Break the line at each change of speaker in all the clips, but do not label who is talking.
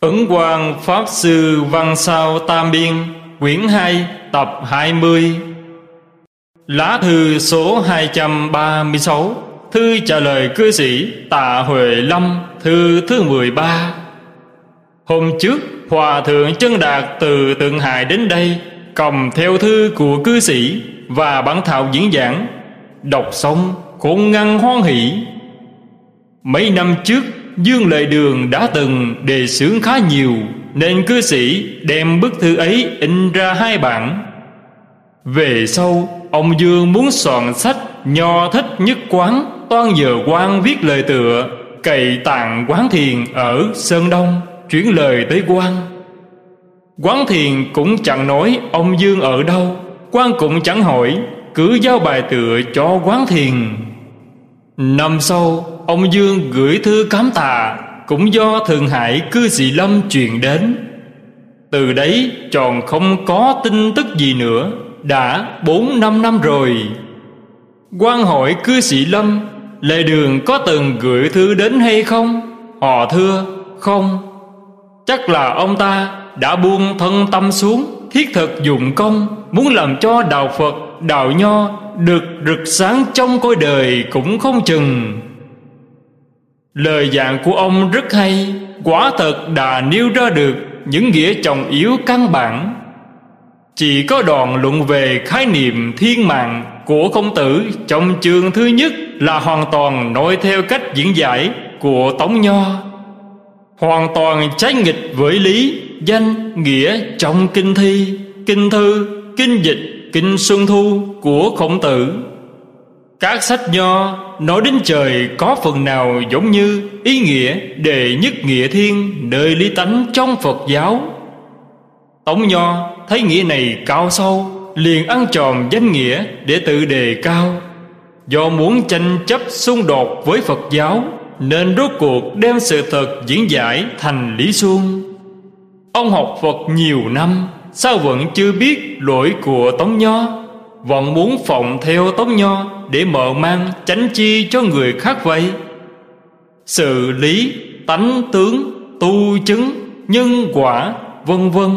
Ấn Quang Pháp Sư Văn Sao Tam Biên, Quyển 2 tập 20 Lá thư số 236 Thư trả lời cư sĩ Tạ Huệ Lâm, Thư thứ 13 Hôm trước, Hòa Thượng Chân Đạt từ Tượng Hải đến đây, Cầm theo thư của cư sĩ Và bản thảo diễn giảng. Đọc xong, cũng ngăn hoan hỷ. Mấy năm trước Dương Lợi Đường đã từng đề xướng khá nhiều, Nên cư sĩ đem bức thư ấy in ra hai bản Về sau, Ông Dương muốn soạn sách Nho thích nhất quán, Toan giờ quan viết lời tựa, Cày tạng quán thiền ở Sơn Đông, Chuyển lời tới quan. Quán thiền cũng chẳng nói Ông Dương ở đâu, quan cũng chẳng hỏi, Cứ giao bài tựa cho quán thiền. Năm sau Ông Dương gửi thư cám tà Cũng do Thượng Hải cư sĩ Lâm truyền đến. Từ đấy tròn không có tin tức gì nữa Đã bốn năm năm rồi. Quan hỏi cư sĩ Lâm Lệ đường có từng gửi thư đến hay không? Họ thưa không. Chắc là ông ta đã buông thân tâm xuống Thiết thực dụng công Muốn làm cho đạo Phật, đạo Nho được rực sáng trong cõi đời cũng không chừng. Lời dạng của ông rất hay Quả thật đã nêu ra được Những nghĩa trọng yếu căn bản. Chỉ có đoạn luận về khái niệm thiên mạng Của công tử Trong chương thứ nhất Là hoàn toàn nói theo cách diễn giải Của Tống Nho. Hoàn toàn trái nghịch với lý Danh, nghĩa trong kinh thi Kinh thư, kinh dịch, kinh xuân thu Của khổng tử các sách nho nói đến trời có phần nào giống như ý nghĩa, đề nhất nghĩa thiên, nơi lý tánh trong Phật giáo. Tống nho thấy nghĩa này cao sâu, liền ăn tròn danh nghĩa để tự đề cao. Do muốn tranh chấp xung đột với Phật giáo, nên rốt cuộc đem sự thật diễn giải thành lý xuông. Ông học Phật nhiều năm sao vẫn chưa biết lỗi của Tống nho? Vẫn muốn phòng theo tống nho để mở mang tránh chi cho người khác vậy? Sự lý, tánh tướng, tu chứng, nhân quả, vân vân,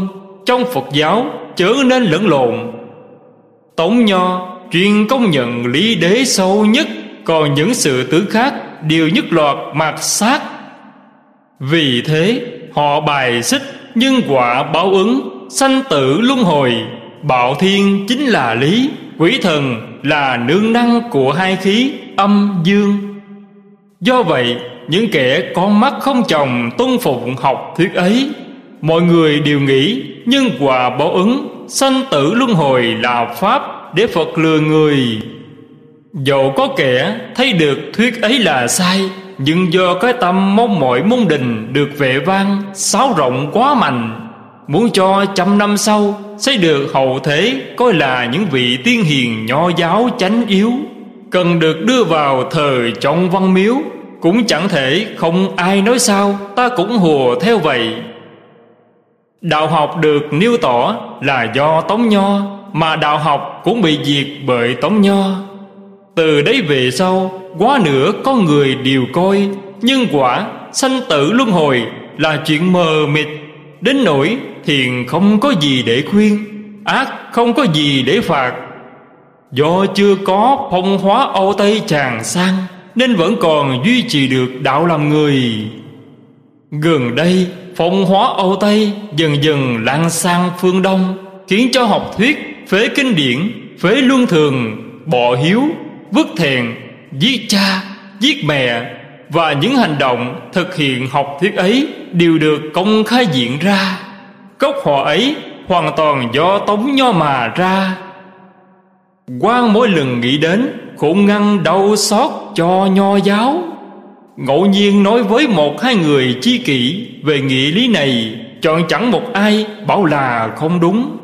trong phật giáo chớ nên lẫn lộn. Tống nho chuyên công nhận lý đế sâu nhất, còn những sự tướng khác đều nhất loạt mạt sát. Vì thế, họ bài xích nhân quả báo ứng sanh tử luân hồi. Bạo thiên chính là lý, Quỷ thần là nương năng của hai khí, âm, dương. Do vậy, những kẻ con mắt không chồng tuân phụng học thuyết ấy, Mọi người đều nghĩ nhân quả báo ứng, Sanh tử luân hồi là pháp để Phật lừa người. Dẫu có kẻ thấy được thuyết ấy là sai, Nhưng do cái tâm mong mỏi môn đình được vệ vang, Sáo rộng quá mạnh Muốn cho trăm năm sau sẽ được hậu thế Coi là những vị tiên hiền nho giáo chánh yếu. Cần được đưa vào thờ trong văn miếu, Cũng chẳng thể không ai nói sao, Ta cũng hùa theo vậy. Đạo học được nêu tỏ là do Tống Nho, Mà đạo học cũng bị diệt bởi Tống Nho. Từ đấy về sau, Quá nữa có người đều coi Nhân quả sanh tử luân hồi Là chuyện mờ mịt. Đến nỗi thiền không có gì để khuyên, Ác không có gì để phạt. Do chưa có phong hóa Âu Tây tràn sang, Nên vẫn còn duy trì được đạo làm người. Gần đây, phong hóa Âu Tây dần dần lan sang phương Đông, Khiến cho học thuyết, phế kinh điển, Phế luân thường Bỏ hiếu, Vứt thèn, Giết cha, Giết mẹ Và những hành động thực hiện học thuyết ấy Đều được công khai diễn ra. Gốc họ ấy hoàn toàn do tống nho mà ra. Quan mỗi lần nghĩ đến cũng ngăn đau xót cho nho giáo. Ngẫu nhiên nói với một hai người chi kỷ về nghĩa lý này, chọn chẳng một ai bảo là không đúng.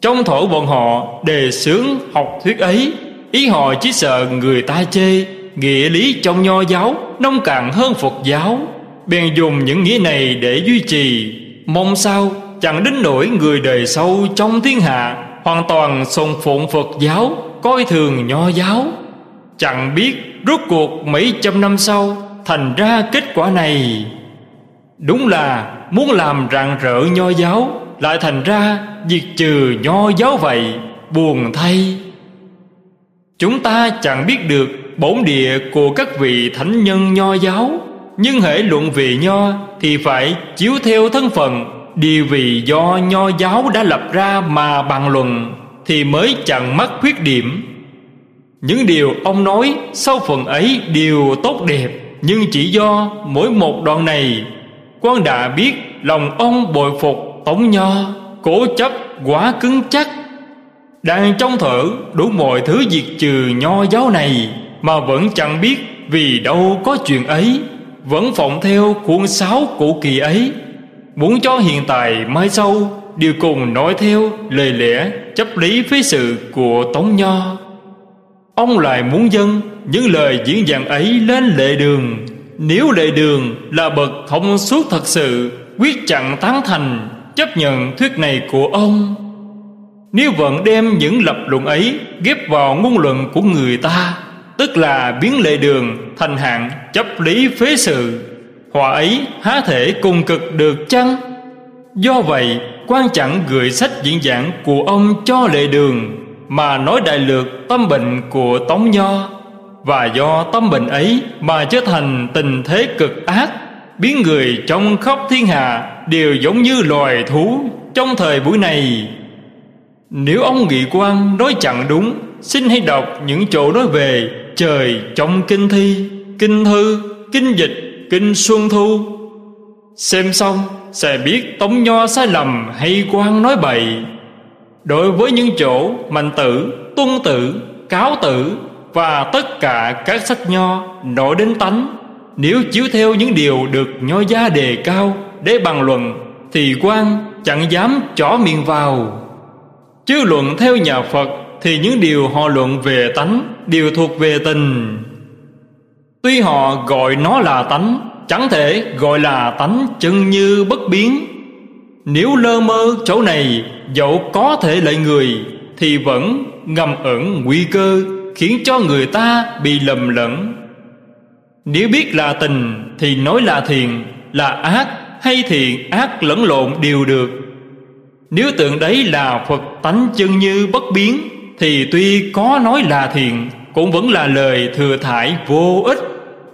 Trong thổ bọn họ, đề xướng học thuyết ấy, ý họ chỉ sợ người ta chê nghĩa lý trong nho giáo nông cạn hơn phật giáo, bèn dùng những nghĩa này để duy trì mong sao chẳng đến nỗi người đời sau trong thiên hạ hoàn toàn sùng phụng phật giáo, coi thường nho giáo. Chẳng biết rốt cuộc mấy trăm năm sau thành ra kết quả này. Đúng là muốn làm rạng rỡ nho giáo, Lại thành ra diệt trừ nho giáo vậy, Buồn thay. Chúng ta chẳng biết được bổn địa của các vị thánh nhân nho giáo. Nhưng hễ luận về nho Thì phải chiếu theo thân phận địa vị do nho giáo đã lập ra mà bàn luận Thì mới chẳng mắc khuyết điểm. Những điều ông nói sau phần ấy đều tốt đẹp, Nhưng chỉ do mỗi một đoạn này, quan đã biết lòng ông bội phục tống nho, cố chấp quá cứng chắc. Đang trong thở đủ mọi thứ diệt trừ nho giáo này mà vẫn chẳng biết vì đâu có chuyện ấy vẫn phụng theo khuôn sáo cũ kỳ ấy. Muốn cho hiện tại mai sau đều cùng nói theo lời lẽ chấp lý phế sự của tống nho. Ông lại muốn dân những lời diễn dạng ấy lên lệ đường. Nếu lệ đường là bậc thông suốt thật sự, Quyết chặn tán thành, Chấp nhận thuyết này của ông. Nếu vẫn đem những lập luận ấy Ghép vào ngôn luận của người ta Tức là biến lệ đường, Thành hạng, chấp lý phế sự. Hòa ấy há thể cùng cực được chăng? Do vậy, quan chẳng gửi sách diễn giảng của ông cho lệ đường, Mà nói đại lược tâm bệnh của Tống Nho. Và do tâm bệnh ấy mà trở thành tình thế cực ác, biến người trong khắp thiên hạ đều giống như loài thú trong thời buổi này. Nếu ông nghị quan nói chẳng đúng, xin hãy đọc những chỗ nói về trời trong kinh thi, kinh thư, kinh dịch, kinh xuân thu. Xem xong sẽ biết tống nho sai lầm hay quan nói bậy. Đối với những chỗ mạnh tử, tuân tử, cáo tử và tất cả các sách nho nổi đến tánh, nếu chiếu theo những điều được nho gia đề cao để bàn luận, thì quan chẳng dám chỏ miệng vào. Chứ luận theo nhà phật thì những điều họ luận về tánh đều thuộc về tình. Tuy họ gọi nó là tánh, chẳng thể gọi là tánh chân như bất biến. Nếu lơ mơ chỗ này, dẫu có thể lợi người, thì vẫn ngầm ẩn nguy cơ, khiến cho người ta bị lầm lẫn. Nếu biết là tình, thì nói là thiện, là ác, hay thiện ác lẫn lộn đều được. Nếu tưởng đấy là phật tánh chân như bất biến, thì tuy có nói là thiện cũng vẫn là lời thừa thải vô ích.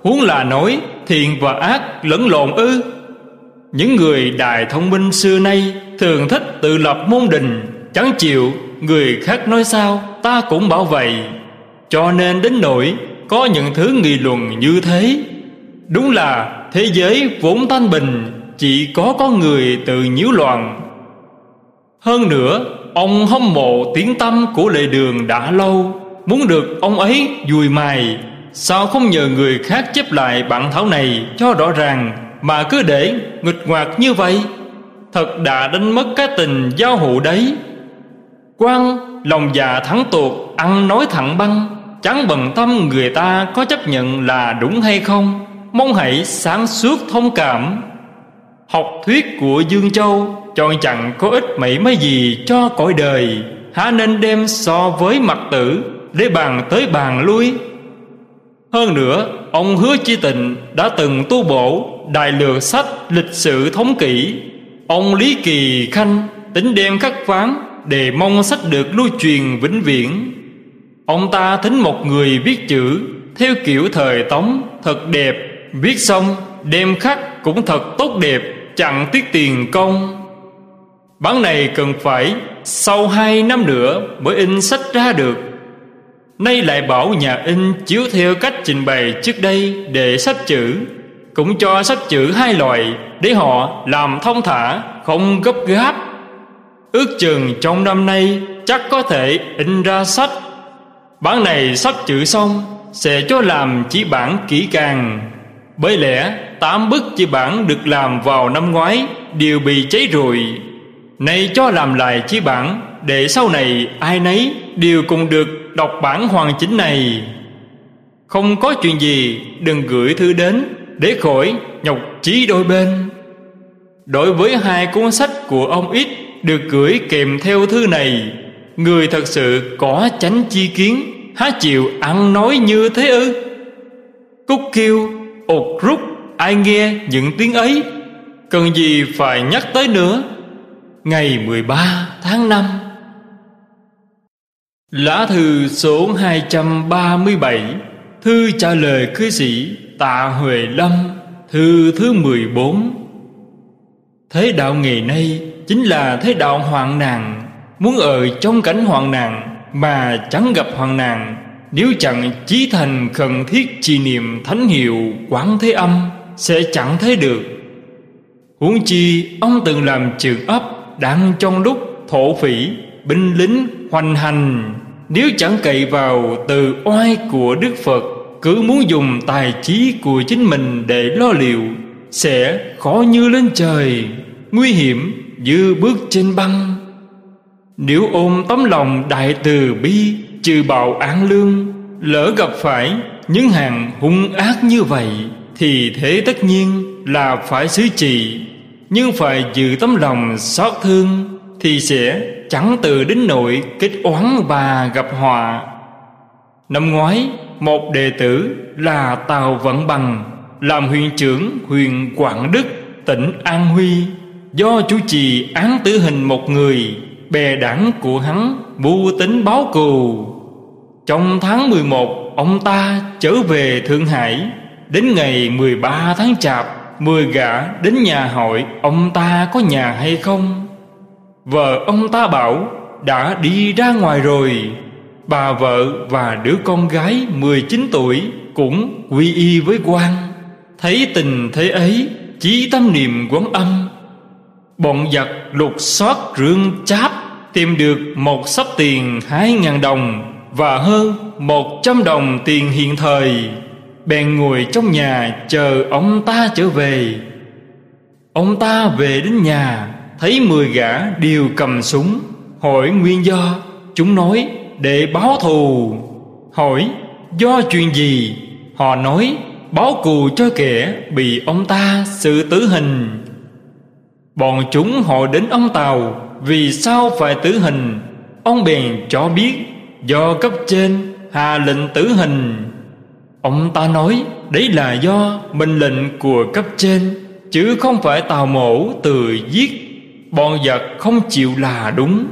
Huống là nói, thiện và ác lẫn lộn ư. Những người đại thông minh xưa nay thường thích tự lập môn đình, chẳng chịu người khác nói sao, ta cũng bảo vậy. Cho nên đến nỗi có những thứ nghị luận như thế. Đúng là thế giới vốn thanh bình, Chỉ có con người tự nhiễu loạn. Hơn nữa, Ông hâm mộ tiếng tâm của lệ đường đã lâu. Muốn được ông ấy dùi mài, Sao không nhờ người khác chép lại bản thảo này cho rõ ràng? Mà cứ để nghịch ngoạc như vậy, Thật đã đánh mất cái tình giao hữu đấy. Quan lòng già thắng tuột, ăn nói thẳng băng. Chẳng bận tâm người ta có chấp nhận là đúng hay không, Mong hãy sáng suốt thông cảm. Học thuyết của Dương Châu Chọn chẳng có ích mấy mấy gì cho cõi đời, Há nên đem so với mặt tử. Để bàn tới bàn lui. Hơn nữa, Ông Hứa Chi Tịnh đã từng tu bổ Đại lược sách lịch sử thống kỷ. Ông Lý Kỳ Khanh tính đem khắc phán Để mong sách được lưu truyền vĩnh viễn. Ông ta thính một người viết chữ, Theo kiểu thời Tống, Thật đẹp. Viết xong đem khắc cũng thật tốt đẹp, Chẳng tiếc tiền công. Bản này cần phải Sau hai năm nữa Mới in sách ra được. Nay lại bảo nhà in chiếu theo cách trình bày trước đây để sách chữ. Cũng cho sách chữ hai loại, Để họ làm thông thả, Không gấp gáp. Ước chừng trong năm nay Chắc có thể in ra sách. Bản này sắp chữ xong, Sẽ cho làm chỉ bản kỹ càng. Bởi lẽ, tám bức chỉ bản được làm vào năm ngoái Đều bị cháy rồi Nay cho làm lại chỉ bản, Để sau này ai nấy Đều cùng được đọc bản hoàn chỉnh này. Không có chuyện gì Đừng gửi thư đến Để khỏi nhọc chí đôi bên. Đối với hai cuốn sách của ông ít Được gửi kèm theo thư này, Người thật sự có chánh chi kiến, Há chịu ăn nói như thế ư? Cúc kêu ột rút, Ai nghe những tiếng ấy? Cần gì phải nhắc tới nữa? Ngày 13 tháng 5 Lá thư số 237 Thư trả lời cư sĩ Tạ Huệ Lâm, Thư thứ 14 Thế đạo ngày nay Chính là thế đạo hoạn nạn, Muốn ở trong cảnh hoạn nạn Mà chẳng gặp hoạn nạn. Nếu chẳng chí thành khẩn thiết trì niệm thánh hiệu Quán thế âm, Sẽ chẳng thấy được. Huống chi ông từng làm trường ấp Đang trong lúc thổ phỉ, Binh lính hoành hành nếu chẳng cậy vào từ oai của Đức Phật, Cứ muốn dùng tài trí của chính mình để lo liệu, Sẽ khó như lên trời, Nguy hiểm như bước trên băng. Nếu ôm tấm lòng đại từ bi, Trừ bạo án lương, Lỡ gặp phải những hàng hung ác như vậy, Thì thế tất nhiên là phải xứ trị Nhưng phải giữ tấm lòng xót thương, Thì sẽ chẳng từ đến nội kết oán và gặp họa. Năm ngoái, Một đệ tử là Tào Vận Bằng, Làm huyện trưởng huyện Quảng Đức, tỉnh An Huy, Do chủ trì án tử hình một người, Bè đảng của hắn mưu tính báo cù. Trong tháng 11 Ông ta trở về Thượng Hải. Đến ngày 13 tháng Chạp Mười gã đến nhà hỏi Ông ta có nhà hay không. Vợ ông ta bảo, Đã đi ra ngoài rồi. Bà vợ và đứa con gái 19 tuổi Cũng quy y với quan Thấy tình thế ấy, Chí tâm niệm quán âm. Bọn giặc lục soát rương cháp, Tìm được một sắp tiền hai ngàn đồng Và hơn một trăm đồng tiền hiện thời. Bèn ngồi trong nhà chờ ông ta trở về. Ông ta về đến nhà Thấy mười gã đều cầm súng, Hỏi nguyên do. Chúng nói, để báo thù. Hỏi, do chuyện gì? Họ nói, báo cù cho kẻ bị ông ta xử tử hình. Bọn chúng họ đến ông Tàu, Vì sao phải tử hình? Ông bèn cho biết, Do cấp trên hạ lệnh tử hình. Ông ta nói, Đấy là do mệnh lệnh của cấp trên, Chứ không phải tàu mổ từ giết Bọn giặc không chịu là đúng.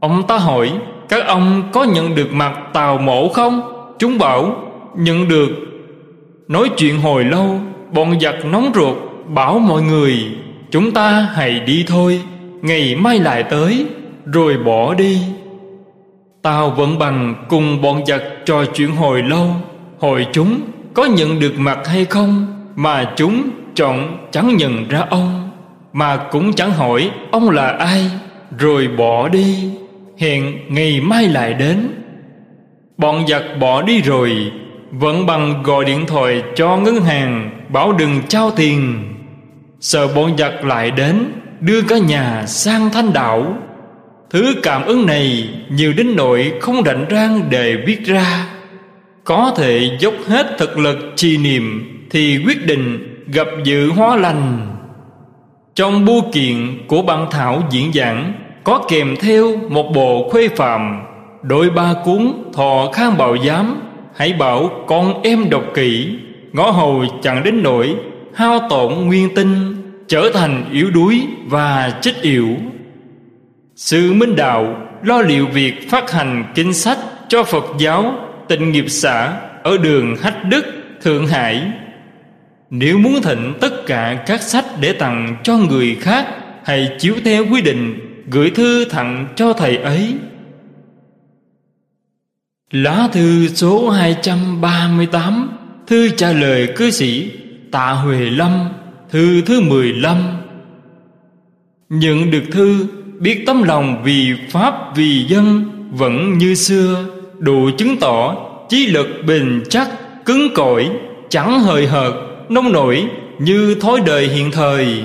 Ông ta hỏi, Các ông có nhận được mặt tàu mổ không? Chúng bảo, Nhận được. Nói chuyện hồi lâu, Bọn giặc nóng ruột, Bảo mọi người, Chúng ta hãy đi thôi, Ngày mai lại tới, Rồi bỏ đi. Tao vẫn bằng cùng bọn giặc trò chuyện hồi lâu Hồi chúng có nhận được mặt hay không, Mà chúng chọn chẳng nhận ra ông. Mà cũng chẳng hỏi ông là ai, Rồi bỏ đi. Hẹn ngày mai lại đến. Bọn giặc bỏ đi rồi, Vẫn bằng gọi điện thoại cho ngân hàng Bảo đừng trao tiền. Sợ bọn giặc lại đến, Đưa cả nhà sang thanh đảo. Thứ cảm ứng này Nhiều đến nỗi không rảnh rang để viết ra. Có thể dốc hết thực lực trì niệm Thì quyết định gặp dự hóa lành. Trong bưu kiện của bản thảo diễn giảng, Có kèm theo một bộ khuê phạm đội ba cuốn thọ khang bảo giám, Hãy bảo con em đọc kỹ, Ngõ hầu chẳng đến nỗi Hao tổn nguyên tinh, trở thành yếu đuối và chết yểu. Sự minh đạo lo liệu việc phát hành kinh sách cho phật giáo tịnh nghiệp xã ở đường hách đức, thượng hải nếu muốn thịnh tất cả các sách để tặng cho người khác, hãy chiếu theo quy định, gửi thư tặng cho thầy ấy. Lá thư số 238 Thư trả lời cư sĩ Tạ Huệ Lâm, Thư thứ 15 Nhận được thư, Biết tấm lòng vì Pháp, vì dân, Vẫn như xưa, Đủ chứng tỏ Chí lực bền chắc, Cứng cỏi, Chẳng hời hợt. Nông nổi Như thói đời hiện thời.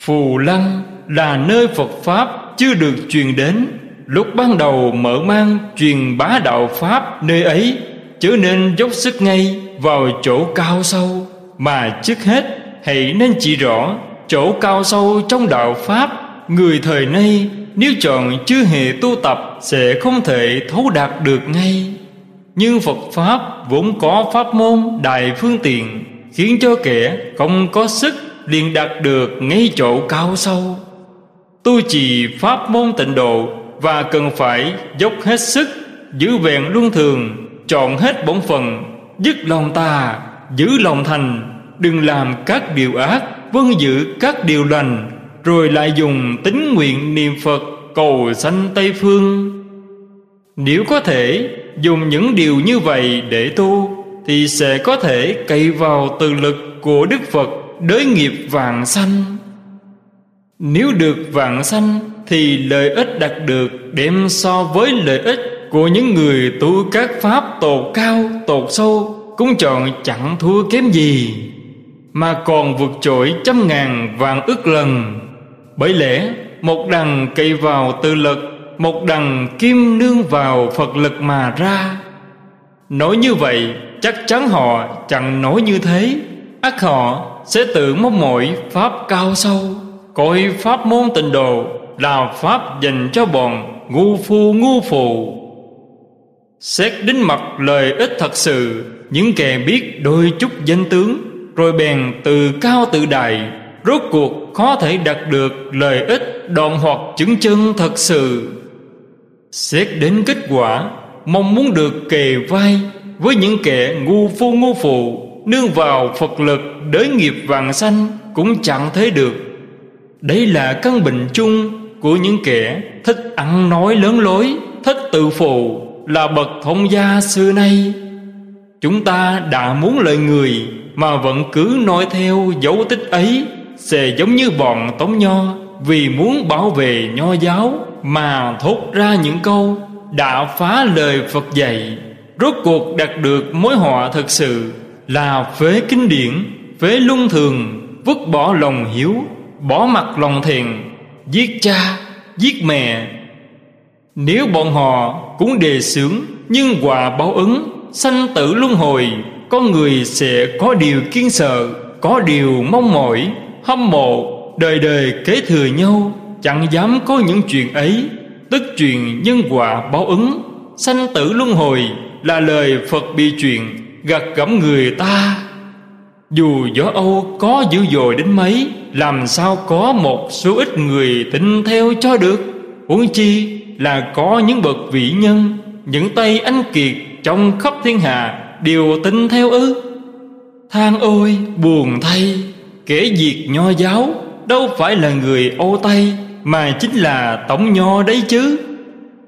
Phù Lăng Là nơi Phật Pháp Chưa được truyền đến. Lúc ban đầu mở mang truyền bá đạo Pháp nơi ấy, chớ nên dốc sức ngay vào chỗ cao sâu. Mà trước hết, hãy nên chỉ rõ chỗ cao sâu trong đạo pháp, người thời nay nếu chọn chưa hề tu tập sẽ không thể thấu đạt được ngay. Nhưng phật pháp vốn có pháp môn đại phương tiện khiến cho kẻ không có sức liền đạt được ngay chỗ cao sâu. Tu trì pháp môn tịnh độ và cần phải dốc hết sức, giữ vẹn luân thường, chọn hết bổn phận, dứt lòng tà, giữ lòng thành, đừng làm các điều ác vâng giữ các điều lành, rồi lại dùng tính nguyện niệm phật cầu sanh tây phương. Nếu có thể, dùng những điều như vậy để tu thì sẽ có thể cậy vào từ lực của đức phật đới nghiệp vàng sanh. Nếu được vàng sanh thì lợi ích đạt được đem so với lợi ích của những người tu các pháp tột cao, tột sâu, cũng chọn chẳng thua kém gì, mà còn vượt trội trăm ngàn vàng ức lần. Bởi lẽ, một đằng cậy vào tự lực, một đằng kim nương vào phật lực mà ra. Nói như vậy chắc chắn họ chẳng nói như thế. Ắt họ sẽ tự mong mỏi pháp cao sâu. Coi pháp môn tịnh độ là pháp dành cho bọn ngu phu ngu phù xét đến mặt lợi ích thật sự, những kẻ biết đôi chút danh tướng, rồi bèn từ cao tự đại, rốt cuộc khó thể đạt được lợi ích đoạn hoặc chứng chân thật sự. Xét đến kết quả, mong muốn được kề vai với những kẻ ngu phu ngu phụ, nương vào phật lực đới nghiệp vàng xanh cũng chẳng thấy được. Đấy là căn bệnh chung của những kẻ thích ăn nói lớn lối, thích tự phụ, là bậc thông gia xưa nay. Chúng ta đã muốn lợi người mà vẫn cứ nói theo dấu tích ấy sẽ giống như bọn tống nho vì muốn bảo vệ nho giáo mà thốt ra những câu đã phá lời phật dạy rốt cuộc đạt được mối họa thật sự là phế kinh điển, phế luân thường, vứt bỏ lòng hiếu, bỏ mặt lòng thèn giết cha, giết mẹ. Nếu bọn họ cũng đề xướng nhưng quả báo ứng, sanh tử luân hồi, con người sẽ có điều kiên sợ, có điều mong mỏi, hâm mộ, đời đời kế thừa nhau, chẳng dám có những chuyện ấy. Tức chuyện nhân quả báo ứng, sanh tử luân hồi là lời phật bị truyền gặt gẫm người ta. Dù gió âu có dữ dội đến mấy, làm sao có một số ít người tin theo cho được? Huống chi là có những bậc vị nhân, những tay anh kiệt trong khắp thiên hạ đều tin theo ư? Than ôi, buồn thay, kẻ diệt nho giáo, đâu phải là người Âu Tây mà chính là tổng nho đấy chứ?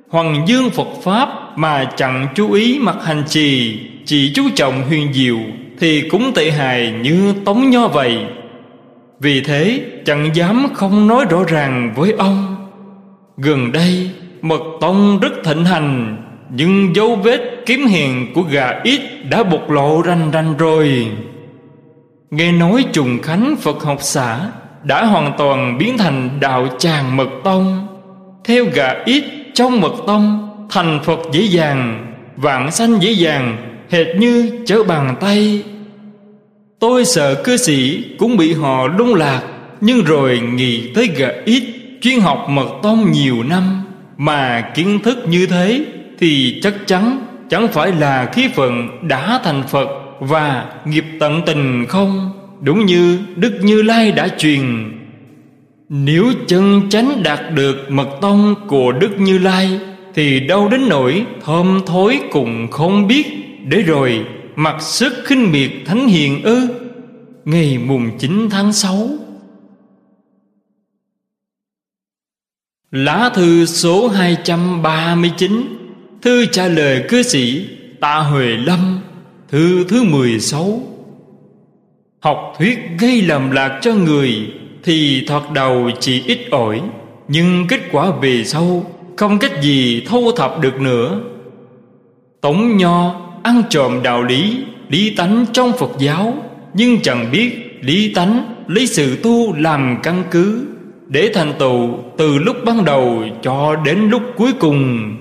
Hoàng dương Phật Pháp mà chẳng chú ý mặt hành trì, Chỉ chú trọng huyền diệu Thì cũng tệ hại như tống nho vậy. Vì thế, chẳng dám không nói rõ ràng với ông. Gần đây, mật tông rất thịnh hành, Nhưng dấu vết kiếm hiền của gà ít đã bộc lộ ranh ranh rồi. Nghe nói trùng khánh Phật học xã Đã hoàn toàn biến thành đạo tràng mật tông. Theo gà ít trong mật tông Thành Phật dễ dàng, Vạn sanh dễ dàng, Hệt như chở bàn tay. Tôi sợ cư sĩ cũng bị họ lung lạc, Nhưng rồi nghĩ tới gà ít Chuyên học mật tông nhiều năm, Mà kiến thức như thế Thì chắc chắn, chẳng phải là khí phận đã thành Phật và nghiệp tận tình không? Đúng như đức như lai đã truyền. Nếu chân chánh đạt được mật tông của đức như lai thì đau đến nỗi thơm thối cùng không biết. Để rồi, mặc sức khinh miệt thánh hiền ư, ngày mùng 9 tháng 6 Lá thư số 239 Thư trả lời cư sĩ Tạ Huệ Lâm, Thư thứ 16 Học thuyết gây lầm lạc cho người Thì thoạt đầu chỉ ít ỏi, Nhưng kết quả về sau không cách gì thu thập được nữa. Tống Nho ăn trộm đạo lý Lý tánh trong Phật giáo, Nhưng chẳng biết lý tánh lấy sự tu làm căn cứ, Để thành tựu từ lúc ban đầu cho đến lúc cuối cùng.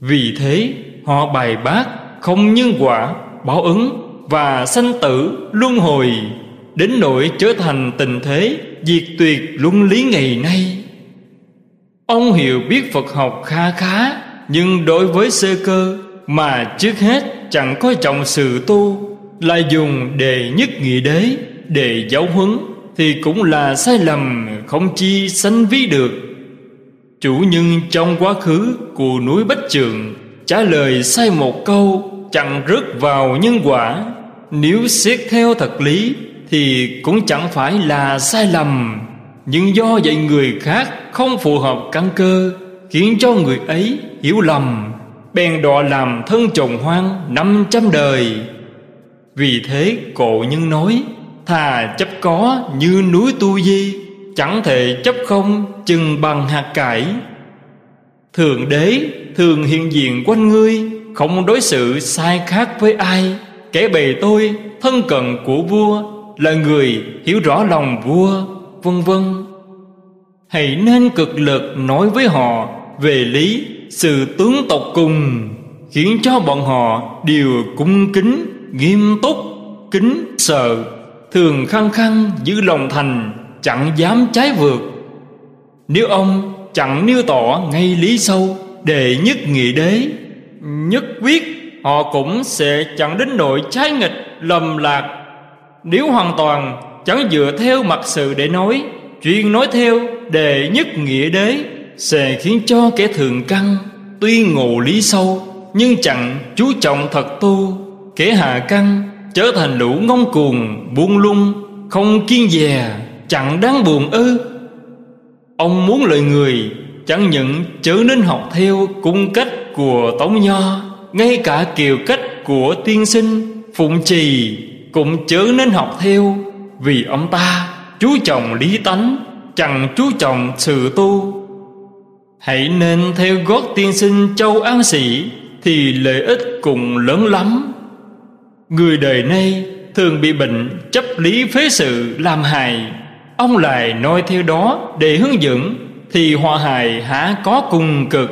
Vì thế, họ bài bác không nhân quả, báo ứng và sanh tử luân hồi, đến nỗi trở thành tình thế diệt tuyệt luân lý ngày nay ông hiểu biết phật học kha khá, nhưng đối với sơ cơ mà trước hết chẳng có trọng sự tu là dùng đề nhất nghị đế để giáo huấn, Thì cũng là sai lầm, không chi sanh ví được. Chủ nhân trong quá khứ của núi Bách Trường, Trả lời sai một câu, Chẳng rớt vào nhân quả. Nếu xét theo thật lý, Thì cũng chẳng phải là sai lầm, Nhưng do dạy người khác không phù hợp căn cơ, Khiến cho người ấy hiểu lầm, Bèn đọa làm thân chồng hoang năm trăm đời. Vì thế cổ nhân nói, Thà chấp có như núi tu di, Chẳng thể chấp không chừng bằng hạt cải. Thượng đế, thường hiện diện quanh ngươi, Không đối xử sai khác với ai. Kẻ bề tôi, thân cận của vua, Là người hiểu rõ lòng vua, Vân vân. Hãy nên cực lực nói với họ Về lý sự tướng tộc cùng, Khiến cho bọn họ đều cung kính, Nghiêm túc, Kính sợ, Thường khăng khăng giữ lòng thành, Chẳng dám trái vượt. Nếu ông chẳng nêu tỏ ngay lý sâu đệ nhất nghị đế, Nhất quyết, Họ cũng sẽ chẳng đến nỗi trái nghịch, lầm lạc. Nếu hoàn toàn chẳng dựa theo mặt sự để nói, Chuyên nói theo đệ nhất nghĩa đế, Sẽ khiến cho kẻ thường căn Tuy ngộ lý sâu, Nhưng chẳng chú trọng thật tu. Kẻ hạ căn trở thành lũ ngông cuồng, buông lung, Không kiên dè, chẳng đáng buồn ư. Ông muốn lời người, Chẳng những chớ nên học theo cung cách của Tống Nho, Ngay cả kiều cách của tiên sinh, Phụng trì Cũng chớ nên học theo, Vì ông ta chú trọng lý tánh. Chẳng chú trọng sự tu. Hãy nên theo gót tiên sinh châu An Sĩ, Thì lợi ích cũng lớn lắm. Người đời nay thường bị bệnh chấp lý phế sự làm hại. Ông lại nói theo đó để hướng dẫn, Thì hòa hài há có cùng cực.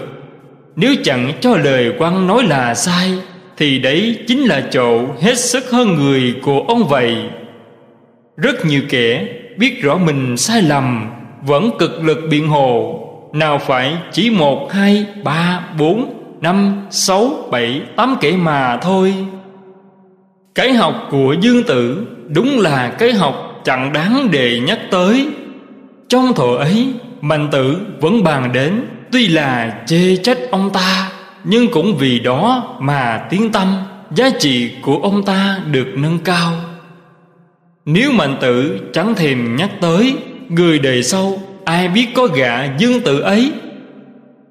Nếu chẳng cho lời quan nói là sai, Thì đấy chính là chỗ hết sức hơn người của ông vậy. Rất nhiều kẻ biết rõ mình sai lầm Vẫn cực lực biện hồ Nào phải chỉ một, hai, ba, bốn, năm, sáu, bảy, tám kẻ mà thôi. Cái học của Dương Tử Đúng là cái học chẳng đáng để nhắc tới. Trong thuở ấy mạnh tử vẫn bàn đến tuy là chê trách ông ta nhưng cũng vì đó mà tiếng tâm giá trị của ông ta được nâng cao nếu mạnh tử chẳng thèm nhắc tới, người đời sau, ai biết có gạ dương tử ấy?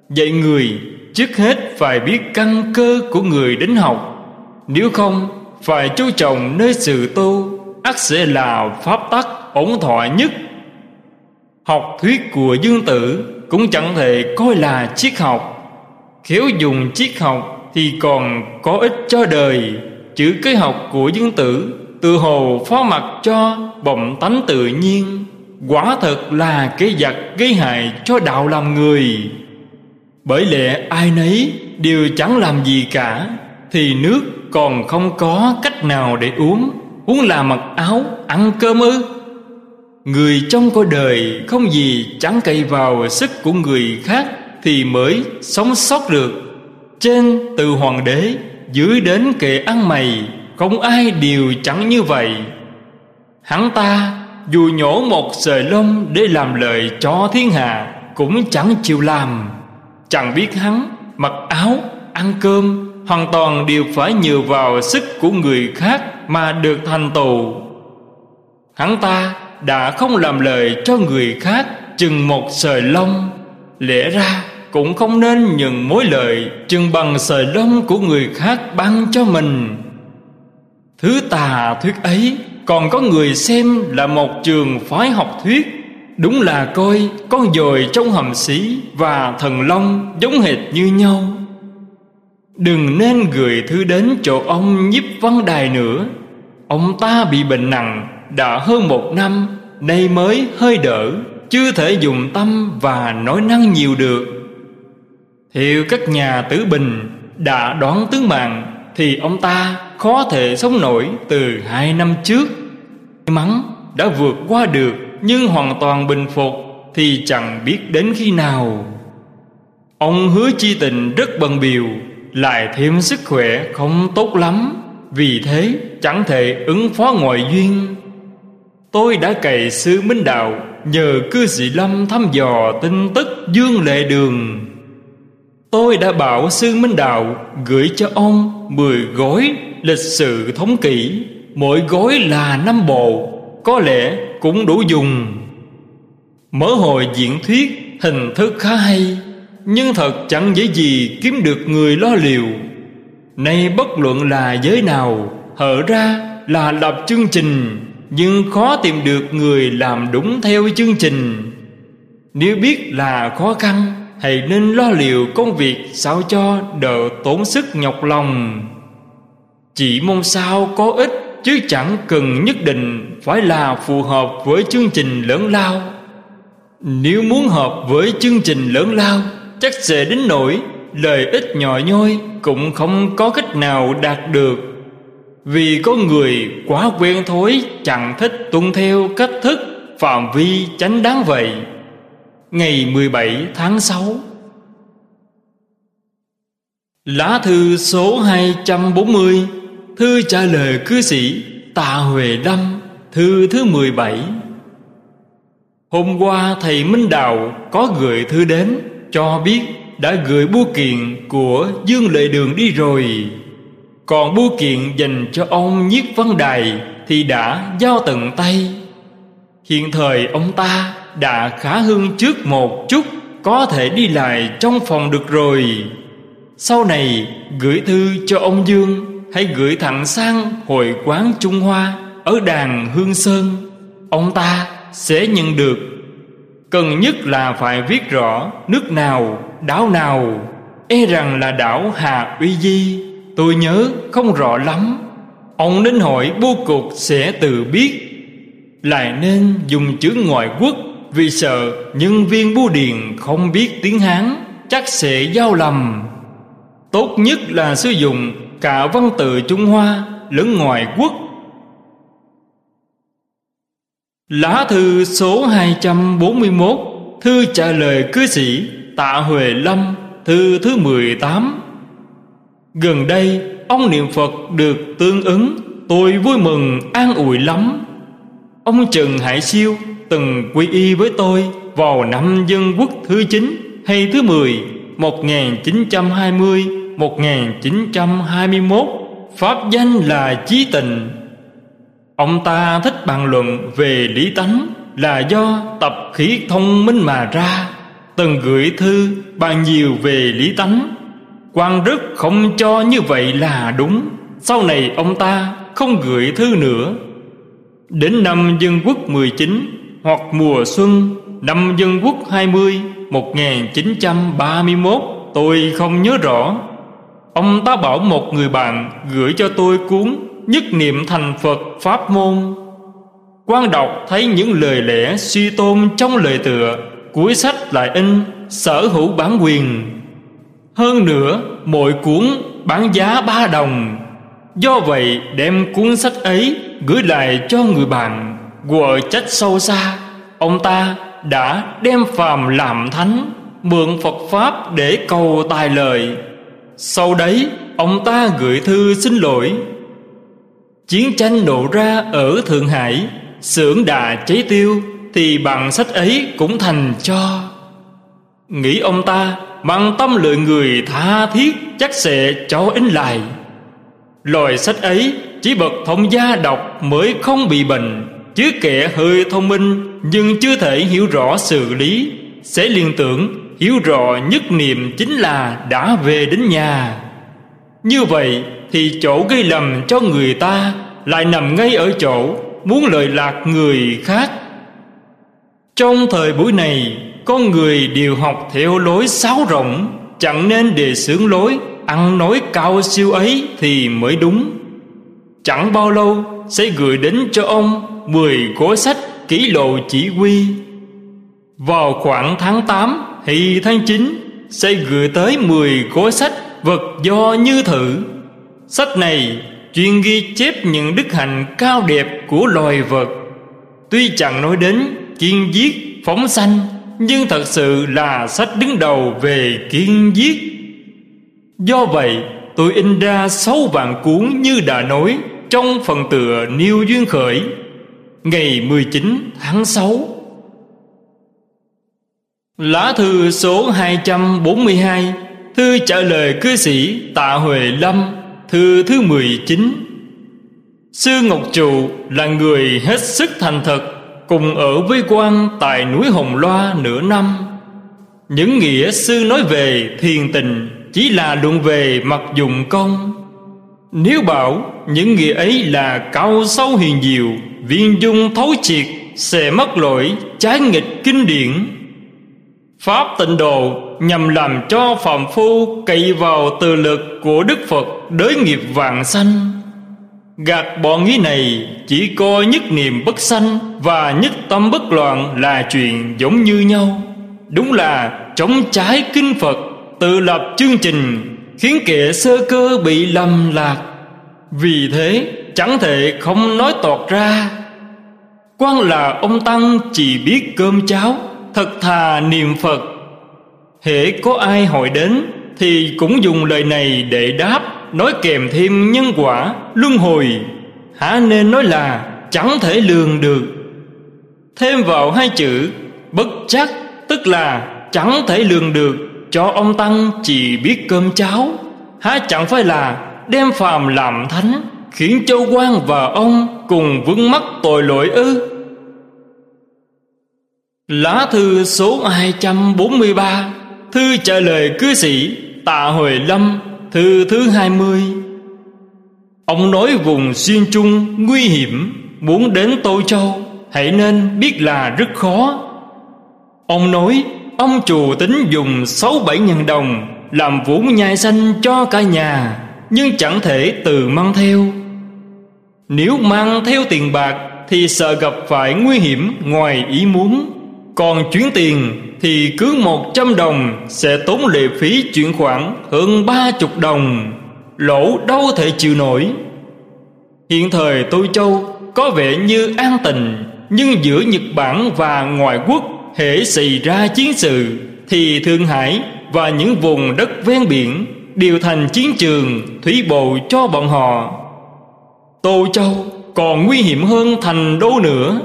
Vậy người, trước hết phải biết căn cơ của người đến học. Nếu không, phải chú trọng nơi sự tu ắt sẽ là pháp tắc ổn thọ nhất. Học thuyết của dương tử cũng chẳng thể coi là triết học. Khéo dùng triết học thì còn có ích cho đời chữ cái học của dương tử tự hồ phó mặt cho bồng tánh tự nhiên, quả thật là cái giặc gây hại cho đạo làm người. Bởi lẽ ai nấy đều chẳng làm gì cả, thì nước còn không có cách nào để uống uống là mặc áo, ăn cơm ư. Người trong cõi đời không gì chẳng cậy vào sức của người khác Thì mới sống sót được. Trên từ hoàng đế, Dưới đến kệ ăn mày không ai đều chẳng như vậy. Hắn ta dù nhổ một sợi lông Để làm lời cho thiên hạ Cũng chẳng chịu làm. Chẳng biết hắn mặc áo, ăn cơm, hoàn toàn đều phải nhờ vào sức của người khác mà được thành tựu. Hắn ta đã không làm lời cho người khác chừng một sợi lông. Lẽ ra cũng không nên nhận mối lợi chừng bằng sợi lông của người khác ban cho mình thứ tà thuyết ấy còn có người xem là một trường phái học thuyết. Đúng là coi con dồi trong hầm xí và thần long giống hệt như nhau. Đừng nên gửi thư đến chỗ ông nhiếp văn đài nữa. Ông ta bị bệnh nặng Đã hơn một năm, Nay mới hơi đỡ, Chưa thể dùng tâm và nói năng nhiều được. Theo các nhà tử bình Đã đoán tướng mạng, Thì ông ta khó thể sống nổi Từ hai năm trước. Mắn đã vượt qua được, Nhưng hoàn toàn bình phục Thì chẳng biết đến khi nào. Ông hứa chi tình rất bần biều lại thêm sức khỏe không tốt lắm, vì thế chẳng thể ứng phó ngoại duyên. Tôi đã cày sư Minh Đạo, Nhờ cư sĩ Lâm thăm dò tin tức Dương Lệ Đường. Tôi đã bảo sư Minh Đạo Gửi cho ông mười gói lịch sử thống kỷ, Mỗi gói là năm bộ, Có lẽ cũng đủ dùng. Mở hội diễn thuyết Hình thức khá hay, Nhưng thật chẳng dễ gì kiếm được người lo liệu. Nay bất luận là giới nào, Hở ra là lập chương trình, Nhưng khó tìm được người làm đúng theo chương trình. Nếu biết là khó khăn, Hãy nên lo liệu công việc sao cho đỡ tốn sức nhọc lòng. Chỉ mong sao có ích Chứ chẳng cần nhất định phải là phù hợp với chương trình lớn lao. Nếu muốn hợp với chương trình lớn lao, Chắc sẽ đến nỗi lời ích nhỏ nhoi Cũng không có cách nào đạt được. Vì có người quá quen thối Chẳng thích tuân theo cách thức, Phạm vi tránh đáng vậy. Ngày 17 tháng 6 Lá thư số 240 Thư trả lời cư sĩ Tạ Huệ đâm, Thư thứ 17 Hôm qua thầy Minh Đạo có gửi thư đến Cho biết đã gửi bưu kiện của Dương Lệ Đường đi rồi. Còn bưu kiện dành cho ông nhất Văn Đài Thì đã giao tận tay. Hiện thời ông ta đã khá hơn trước một chút, Có thể đi lại trong phòng được rồi. Sau này gửi thư cho ông Dương Hãy gửi thẳng sang hội quán Trung Hoa Ở đàn Hương Sơn. Ông ta sẽ nhận được. Cần nhất là phải viết rõ nước nào, đảo nào. E rằng là đảo Hà Uy Di. Tôi nhớ không rõ lắm. Ông đến hỏi bố cục sẽ tự biết. Lại nên dùng chữ ngoại quốc Vì sợ nhân viên bưu điện không biết tiếng Hán Chắc sẽ giao lầm. Tốt nhất là sử dụng cả văn tự Trung Hoa lẫn ngoại quốc. Lá thư số 241 Thư trả lời cư sĩ Tạ Huệ Lâm, Thư thứ 18 Gần đây, ông niệm Phật được tương ứng, Tôi vui mừng, an ủi lắm. Ông Trần Hải Siêu từng quy y với tôi Vào năm dân quốc thứ 9 hay thứ 10 1920 1921 Pháp danh là Chí Tình Ông ta thích bàn luận về lý tánh Là do tập khí thông minh mà ra. Từng gửi thư bàn nhiều về lý tánh. Quan rất không cho như vậy là đúng. Sau này ông ta không gửi thư nữa. Đến năm Dân Quốc 19 Hoặc mùa xuân Năm Dân Quốc 20 1931 Tôi không nhớ rõ. Ông ta bảo một người bạn gửi cho tôi cuốn Nhất niệm thành Phật Pháp môn. Quan đọc thấy những lời lẽ suy tôn trong lời tựa, Cuối sách lại in sở hữu bản quyền. Hơn nữa mỗi cuốn bán giá ba đồng. Do vậy, đem cuốn sách ấy gửi lại cho người bạn. Quờ trách sâu xa, Ông ta đã đem phàm làm thánh, Mượn Phật Pháp để cầu tài lời sau đấy, ông ta gửi thư xin lỗi. Chiến tranh nổ ra ở Thượng Hải, xưởng đà cháy tiêu, Thì bằng sách ấy cũng thành cho. Nghĩ ông ta, bằng tâm lợi người tha thiết, Chắc sẽ cho in lại. Loài sách ấy, chỉ bậc thông gia đọc mới không bị bệnh, Chứ kẻ hơi thông minh Nhưng chưa thể hiểu rõ sự lý, Sẽ liên tưởng hiểu rõ nhất niệm chính là đã về đến nhà. Như vậy thì chỗ gây lầm cho người ta lại nằm ngay ở chỗ muốn lợi lạc người khác. Trong thời buổi này, con người đều học theo lối sáo rộng chẳng nên đề xướng lối, ăn nói cao siêu ấy thì mới đúng. Chẳng bao lâu sẽ gửi đến cho ông mười gói sách kỷ lộ chỉ huy. Vào khoảng tháng 8 hỷ tháng 9 sẽ gửi tới mười khối sách vật do như thử. Sách này chuyên ghi chép những đức hạnh cao đẹp của loài vật. Tuy chẳng nói đến kiên giết, phóng sanh, nhưng thật sự là sách đứng đầu về kiên giết. Do vậy, tôi in ra sáu vạn cuốn như đã nói trong phần tựa niêu duyên khởi, Ngày 19 tháng 6 Lá thư số 242 Thư trả lời cư sĩ Tạ Huệ Lâm, Thư thứ 19 Sư Ngọc Trụ là người hết sức thành thật, Cùng ở với quan tại núi Hồng Loa nửa năm. Những nghĩa sư nói về thiền tình Chỉ là luận về mặt dụng công. Nếu bảo những nghĩa ấy là cao sâu hiền diệu, Viên dung thấu triệt Sẽ mất lỗi, trái nghịch kinh điển Pháp tịnh độ nhằm làm cho phàm phu cậy vào từ lực của Đức Phật đới nghiệp vạn sanh. Gạt bỏ nghĩ này chỉ coi nhất niệm bất sanh và nhất tâm bất loạn là chuyện giống như nhau. Đúng là chống trái kinh Phật tự lập chương trình khiến kẻ sơ cơ bị lầm lạc. Vì thế, chẳng thể không nói tọt ra. Quan là ông Tăng chỉ biết cơm cháo thật thà niệm Phật. Hễ có ai hỏi đến, Thì cũng dùng lời này để đáp, Nói kèm thêm nhân quả, Luân hồi. Hả nên nói là, chẳng thể lường được. Thêm vào hai chữ, Bất chắc, Tức là, chẳng thể lường được, Cho ông Tăng chỉ biết cơm cháo. Há chẳng phải là, Đem phàm làm thánh, Khiến châu quan và ông Cùng vướng mắc tội lỗi ư? Lá thư số 243 Thư trả lời cư sĩ Tạ hồi Lâm, Thư thứ 20 Ông nói vùng xuyên trung nguy hiểm, Muốn đến Tô Châu, Hãy nên biết là rất khó. Ông nói, Ông chủ tính dùng sáu bảy ngàn đồng Làm vũ nhai xanh cho cả nhà, Nhưng chẳng thể từ mang theo. Nếu mang theo tiền bạc Thì sợ gặp phải nguy hiểm ngoài ý muốn còn chuyển tiền thì cứ một trăm đồng Sẽ tốn lệ phí chuyển khoản hơn ba chục đồng. Lỗ đâu thể chịu nổi. Hiện thời Tô Châu có vẻ như an tình Nhưng giữa Nhật Bản và ngoại quốc Hễ xảy ra chiến sự Thì Thượng Hải và những vùng đất ven biển Đều thành chiến trường thủy bộ cho bọn họ. Tô Châu còn nguy hiểm hơn thành đô nữa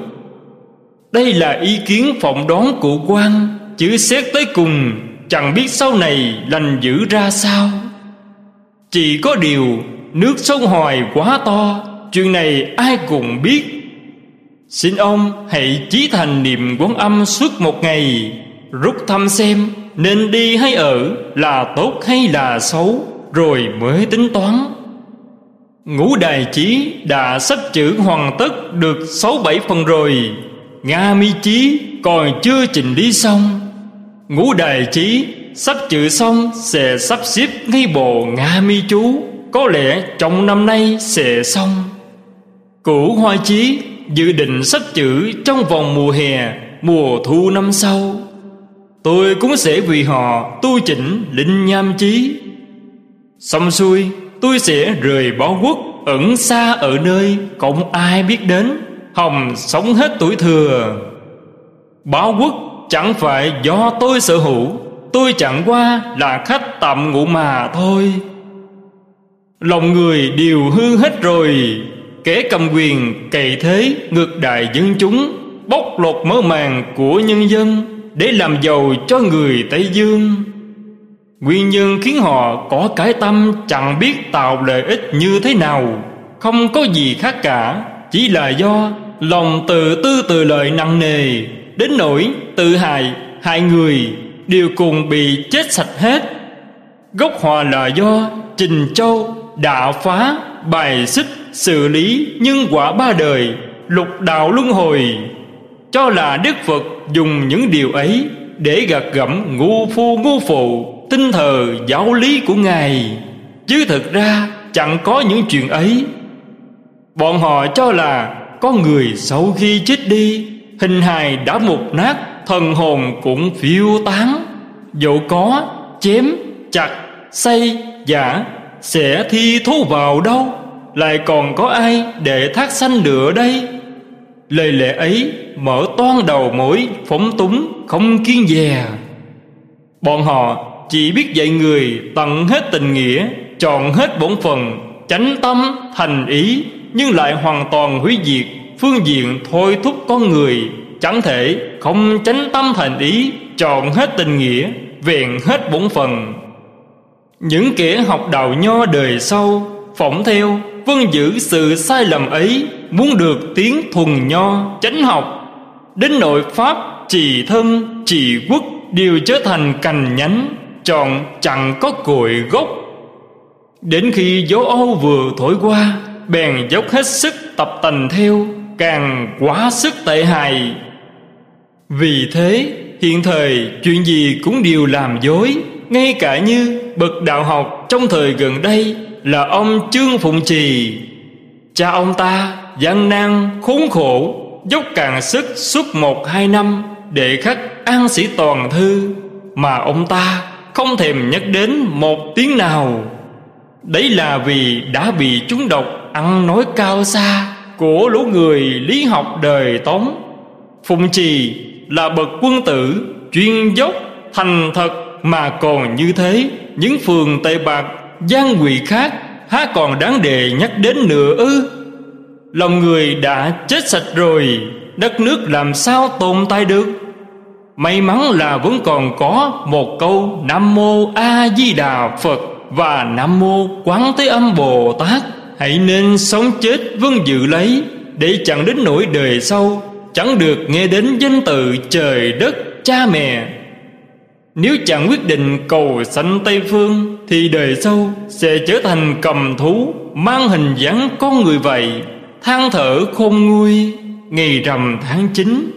đây là ý kiến phỏng đoán của quan chữ xét tới cùng, Chẳng biết sau này lành dữ ra sao. Chỉ có điều, Nước sông hoài quá to, Chuyện này ai cũng biết. Xin ông hãy chí thành niệm quán âm suốt một ngày, Rút thăm xem Nên đi hay ở Là tốt hay là xấu, Rồi mới tính toán. Ngũ đài chí đã sắp chữ hoàn tất được sáu bảy phần rồi. Nga mi chí còn chưa trình lý xong. Ngũ đài chí sắp chữ xong sẽ sắp xếp ngay bộ Nga mi chú. Có lẽ trong năm nay sẽ xong. Cửu hoa chí dự định sắp chữ trong vòng mùa hè, Mùa thu năm sau. Tôi cũng sẽ vì họ tu chỉnh linh nham chí. Xong xuôi, tôi sẽ rời bỏ quốc Ẩn xa ở nơi không ai biết đến. Hồng sống hết tuổi thừa. Báo quốc chẳng phải do tôi sở hữu, Tôi chẳng qua là khách tạm ngủ mà thôi. Lòng người đều hư hết rồi, Kẻ cầm quyền cày thế ngược đại dân chúng, Bóc lột mơ màng của nhân dân Để làm giàu cho người Tây Dương. Nguyên nhân khiến họ có cái tâm chẳng biết tạo lợi ích như thế nào, Không có gì khác cả. Chỉ là do lòng tự tư tự lợi nặng nề, đến nỗi tự hại hại người đều cùng bị chết sạch hết. Gốc hòa là do trình châu đạo phá bài xích xử lý nhân quả ba đời, lục đạo luân hồi. Cho là đức phật dùng những điều ấy để gạt gẫm ngu phu ngu phụ, tinh thờ giáo lý của ngài. Chứ thực ra chẳng có những chuyện ấy bọn họ cho là có người sau khi chết đi, hình hài đã mục nát, thần hồn cũng phiêu tán. Dẫu có chém, chặt xây giả, sẽ thi thú vào đâu, lại còn có ai để thác sanh nữa đây? Lời lẽ ấy mở toan đầu mũi phóng túng, không kiên dè. Bọn họ chỉ biết dạy người tận hết tình nghĩa, chọn hết bổn phần chánh tâm, thành ý nhưng lại hoàn toàn hủy diệt, phương diện thôi thúc con người. Chẳng thể không tránh tâm thành ý, chọn hết tình nghĩa, vẹn hết bổn phận. Những kẻ học đạo nho đời sau, phỏng theo vâng giữ sự sai lầm ấy, muốn được tiếng thuần nho, chánh học. Đến nội pháp, trì thân, trì quốc, đều trở thành cành nhánh, chọn chẳng có cội gốc. Đến khi gió âu vừa thổi qua bèn dốc hết sức tập tành theo, càng quá sức tệ hại. Vì thế, hiện thời chuyện gì cũng đều làm dối, ngay cả như bậc đạo học trong thời gần đây là ông trương phụng trì. Cha ông ta, gian nan, khốn khổ, dốc càng sức suốt một, hai năm để khắc an sĩ toàn thư, mà ông ta không thèm nhắc đến một tiếng nào. Đấy là vì đã bị chúng độc ăn nói cao xa, của lũ người lý học đời tống. Phụng trì là bậc quân tử, chuyên dốc, thành thật mà còn như thế. Những phường tây bạc gian quỷ khác, há còn đáng đề nhắc đến nữa ư? Lòng người đã chết sạch rồi, đất nước làm sao tồn tại được? May mắn là vẫn còn có một câu nam mô a di đà phật và nam mô quán thế âm bồ tát hãy nên sống chết vâng dự lấy, để chẳng đến nỗi đời sau, chẳng được nghe đến danh từ trời đất cha mẹ. Nếu chẳng quyết định cầu sanh Tây Phương, Thì đời sau sẽ trở thành cầm thú, Mang hình dáng con người vậy, than thở khôn nguôi, Ngày rằm tháng chín.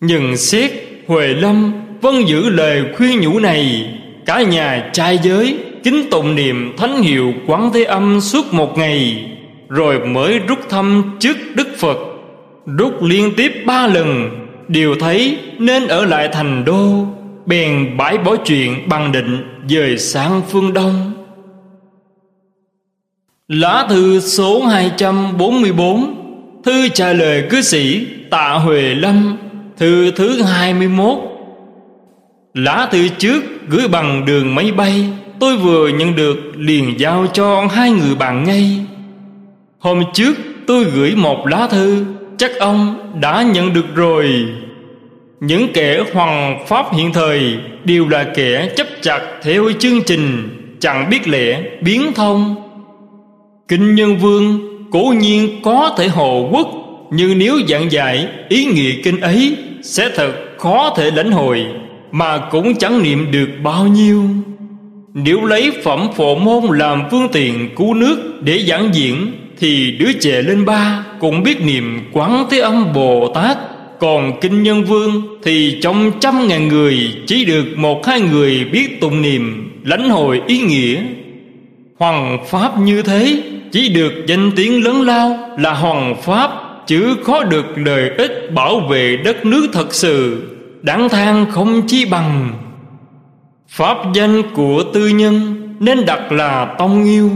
Nhận xét Huệ Lâm Vâng giữ lời khuyên nhủ này, Cả nhà trai giới chính tụng niệm thánh hiệu quán thế âm suốt một ngày, Rồi mới rút thăm trước Đức Phật. Rút liên tiếp ba lần, Đều thấy nên ở lại thành đô, Bèn bãi bỏ chuyện bằng định Dời sang phương đông. Lá thư số 244 Thư trả lời cư sĩ Tạ Huệ Lâm, Thư thứ 21 Lá thư trước gửi bằng đường máy bay Tôi vừa nhận được liền giao cho hai người bạn ngay. Hôm trước tôi gửi một lá thư, Chắc ông đã nhận được rồi. Những kẻ hoàng pháp hiện thời Đều là kẻ chấp chặt theo chương trình, Chẳng biết lẽ biến thông. Kinh Nhân Vương cố nhiên có thể hộ quốc, Nhưng nếu giảng dạy ý nghĩa kinh ấy, Sẽ thật khó thể lãnh hội, Mà cũng chẳng niệm được bao nhiêu. Nếu lấy phẩm phổ môn làm phương tiện cứu nước để giảng diễn, Thì đứa trẻ lên ba cũng biết niệm quán thế âm Bồ Tát. Còn Kinh Nhân Vương thì trong trăm ngàn người Chỉ được một hai người biết tụng niệm lãnh hội ý nghĩa. Hoàng Pháp như thế, Chỉ được danh tiếng lớn lao là Hoàng Pháp, Chứ khó được lợi ích bảo vệ đất nước thật sự. Đáng than không chi bằng. Pháp danh của tư nhân Nên đặt là Tông Nghiêu.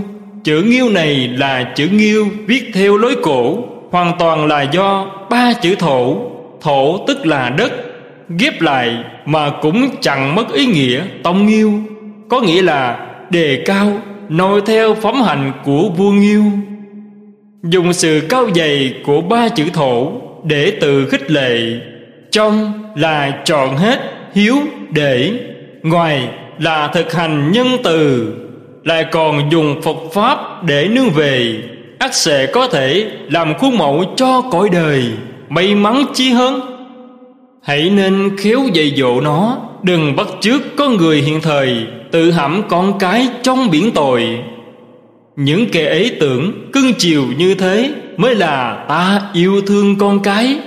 Chữ Nghiêu này là chữ Nghiêu Viết theo lối cổ, Hoàn toàn là do ba chữ thổ. Thổ tức là đất, Ghép lại mà cũng chẳng mất ý nghĩa Tông Nghiêu. Có nghĩa là đề cao, noi theo phẩm hành của vua Nghiêu. Dùng sự cao dày của ba chữ thổ để tự khích lệ, trong là chọn hết, hiếu, để ngoài là thực hành nhân từ, lại còn dùng Phật pháp để nương về. Ắt sẽ có thể làm khuôn mẫu cho cõi đời, may mắn chi hơn. Hãy nên khéo dạy dỗ nó, đừng bắt chước con người hiện thời, tự hãm con cái trong biển tội. Những kẻ ấy tưởng cưng chiều như thế mới là ta yêu thương con cái.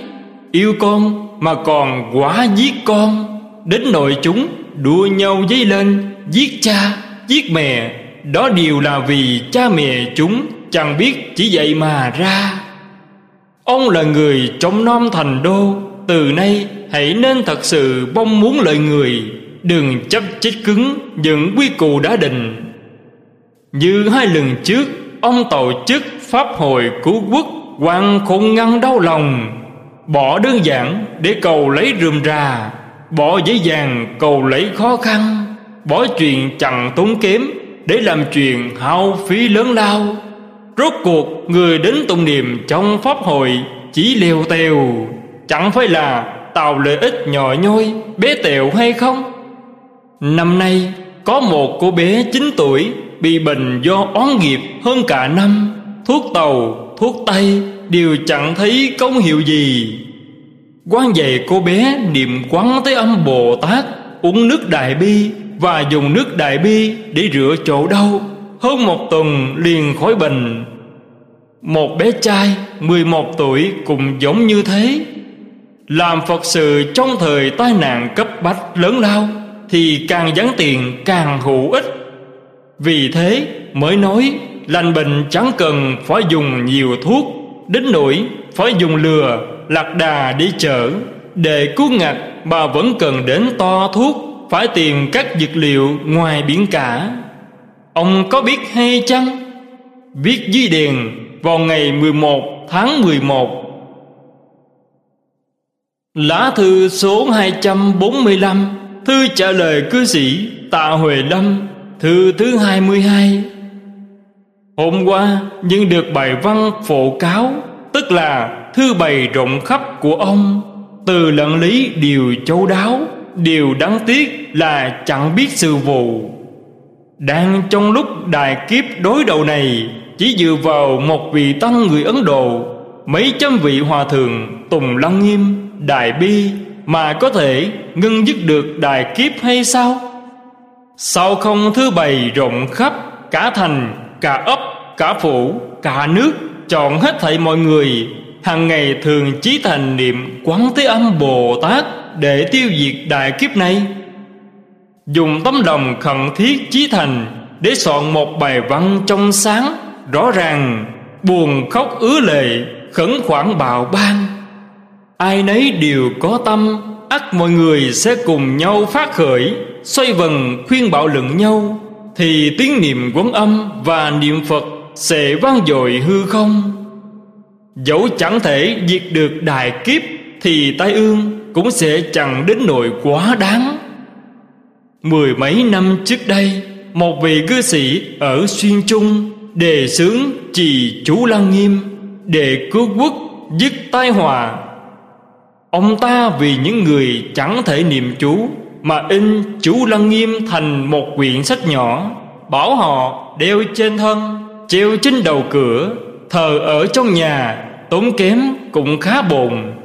Yêu con mà còn quá giết con, đến nội chúng đua nhau dấy lên, giết cha, giết mẹ. Đó đều là vì cha mẹ chúng, chẳng biết chỉ vậy mà ra. Ông là người trong non thành đô, từ nay hãy nên thật sự mong muốn lợi người. Đừng chấp chết cứng những quy củ đã định. Như hai lần trước, Ông tổ chức Pháp hội cứu quốc quan khôn ngăn đau lòng. Bỏ đơn giản để cầu lấy rườm rà. Bỏ dễ dàng cầu lấy khó khăn Bỏ chuyện chẳng tốn kém Để làm chuyện hao phí lớn lao. Rốt cuộc người đến tụng niệm trong Pháp hội Chỉ liều tèo Chẳng phải là tạo lợi ích nhỏ nhoi Bé tẹo hay không? Năm nay có một cô bé 9 tuổi Bị bệnh do oán nghiệp hơn cả năm Thuốc tàu, thuốc tây Đều chẳng thấy công hiệu gì quan dạy cô bé niệm quán tới âm Bồ Tát, Uống nước đại bi Và dùng nước đại bi để rửa chỗ đau. Hơn một tuần liền khỏi bệnh. Một bé trai 11 tuổi cũng giống như thế. Làm Phật sự trong thời tai nạn cấp bách lớn lao Thì càng gián tiền càng hữu ích. Vì thế mới nói, Lành bệnh chẳng cần phải dùng nhiều thuốc, Đến nỗi phải dùng lừa lạc đà đi chở để cứu ngặt bà vẫn cần đến to thuốc, phải tìm các dược liệu ngoài biển cả. Ông có biết hay chăng? Viết dưới đèn vào ngày 11 tháng 11 Lá thư số 245 Thư trả lời cư sĩ Tạ Huệ Lâm, Thư thứ 22 Hôm qua nhưng được bài văn phổ cáo, Tức là thư bày rộng khắp của ông, từ lận lý điều châu đáo, điều đáng tiếc là chẳng biết sự vụ. Đang trong lúc đại kiếp đối đầu này, chỉ dựa vào một vị tăng người ấn độ, mấy trăm vị hòa thượng tùng lăng nghiêm, đại bi mà có thể ngưng dứt được đại kiếp hay sao? Sao không thư bày rộng khắp cả thành, cả ấp, cả phủ, cả nước, chọn hết thảy mọi người hàng ngày thường chí thành niệm quán thế âm bồ tát để tiêu diệt đại kiếp này. Dùng tấm lòng khẩn thiết chí thành để soạn một bài văn trong sáng, rõ ràng, buồn khóc ứa lệ, khẩn khoản bào ban. Ai nấy đều có tâm, ắt mọi người sẽ cùng nhau phát khởi, xoay vần khuyên bảo lẫn nhau, thì tiếng niệm quấn âm và niệm phật sẽ vang dội hư không. Dẫu chẳng thể diệt được đại kiếp, Thì tai ương cũng sẽ chẳng đến nỗi quá đáng. Mười mấy năm trước đây, Một vị cư sĩ ở Xuyên Trung Đề xướng trì chú Lăng Nghiêm Để cứu quốc, dứt tai họa. Ông ta vì những người chẳng thể niệm chú Mà in chú Lăng Nghiêm thành một quyển sách nhỏ, Bảo họ đeo trên thân, Treo trên đầu cửa, Thờ ở trong nhà Tốn kém cũng khá bồn.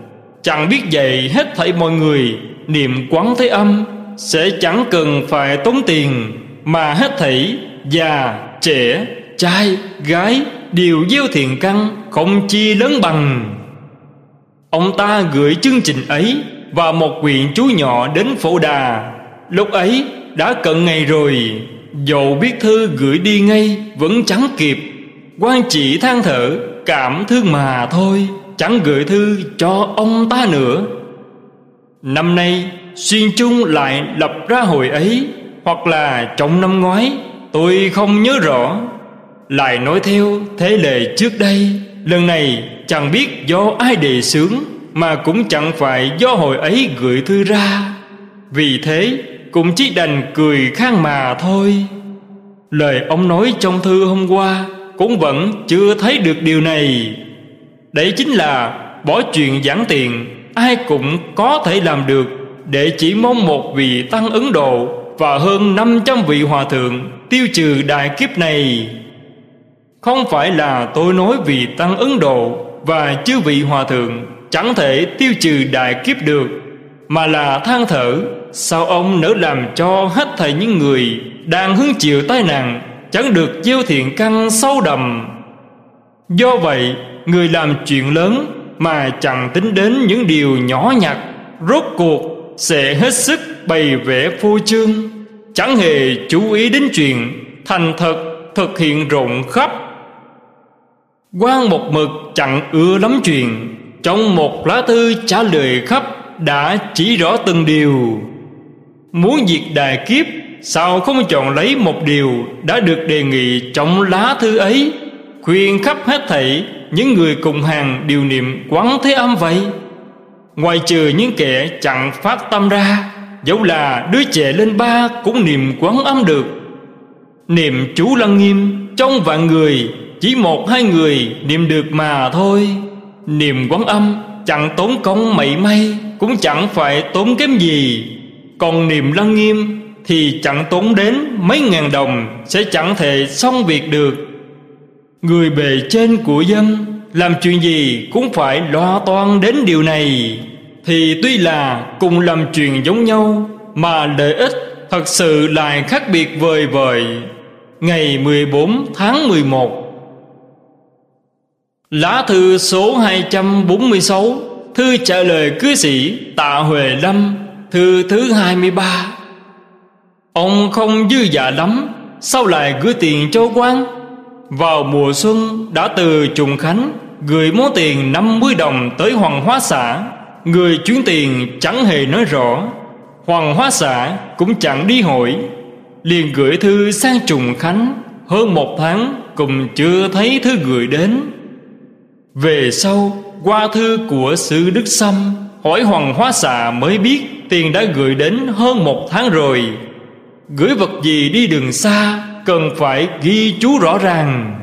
Chẳng biết dạy hết thảy mọi người Niệm quán thế âm Sẽ chẳng cần phải tốn tiền Mà hết thảy Già, trẻ, trai, gái Đều gieo thiện căn Không chi lớn bằng. Ông ta gửi chương trình ấy Và một quyện chú nhỏ đến phổ đà. Lúc ấy đã cận ngày rồi Dầu biết thư gửi đi ngay Vẫn chẳng kịp. Quan chỉ than thở cảm thương mà thôi, chẳng gửi thư cho ông ta nữa. Năm nay, xuyên trung lại lập ra hội ấy, hoặc là trong năm ngoái, tôi không nhớ rõ. Lại nói theo thế lệ trước đây, lần này chẳng biết do ai đề xướng, mà cũng chẳng phải do hội ấy gửi thư ra. Vì thế, cũng chỉ đành cười khang mà thôi. Lời ông nói trong thư hôm qua cũng vẫn chưa thấy được điều này. Đấy chính là bỏ chuyện giảng tiền, ai cũng có thể làm được để chỉ mong một vị tăng ấn độ và hơn 500 vị hòa thượng tiêu trừ đại kiếp này. Không phải là tôi nói vì tăng ấn độ và chư vị hòa thượng chẳng thể tiêu trừ đại kiếp được, mà là than thở, sao ông nỡ làm cho hết thảy những người đang hứng chịu tai nạn chẳng được gieo thiện căn sâu đầm. Do vậy, người làm chuyện lớn mà chẳng tính đến những điều nhỏ nhặt, rốt cuộc sẽ hết sức bày vẽ phô trương. Chẳng hề chú ý đến chuyện thành thật thực hiện rộng khắp. Quan một mực chẳng ưa lắm chuyện, trong một lá thư trả lời khắp đã chỉ rõ từng điều. Muốn diệt đại kiếp Sao không chọn lấy một điều Đã được đề nghị trong lá thư ấy, Khuyên khắp hết thảy Những người cùng hàng điều niệm quán thế âm vậy? Ngoài trừ những kẻ chẳng phát tâm ra, Dẫu là đứa trẻ lên ba Cũng niệm quán âm được. Niệm chú lăng nghiêm, Trong vạn người, Chỉ một hai người niệm được mà thôi. Niệm quán âm chẳng tốn công mảy may, Cũng chẳng phải tốn kém gì. Còn niệm lăng nghiêm thì chẳng tốn đến mấy ngàn đồng Sẽ chẳng thể xong việc được. Người bề trên của dân Làm chuyện gì cũng phải lo toan đến điều này. Thì tuy là cùng làm chuyện giống nhau, Mà lợi ích thật sự lại khác biệt vời vời. Ngày 14 tháng 11 Lá thư số 246 Thư trả lời cư sĩ Tạ Huệ Lâm, Thư thứ 23 Ông không dư giả lắm, Sao lại gửi tiền cho quan Vào mùa xuân đã từ Trùng Khánh, Gửi món tiền 50 đồng tới Hoàng Hóa xã. Người chuyến tiền chẳng hề nói rõ. Hoàng Hóa xã cũng chẳng đi hỏi Liền gửi thư sang Trùng Khánh, Hơn một tháng cùng chưa thấy thư gửi đến. Về sau, qua thư của sư Đức Sâm, Hỏi Hoàng Hóa Xà mới biết Tiền đã gửi đến hơn một tháng rồi. Gửi vật gì đi đường xa, Cần phải ghi chú rõ ràng.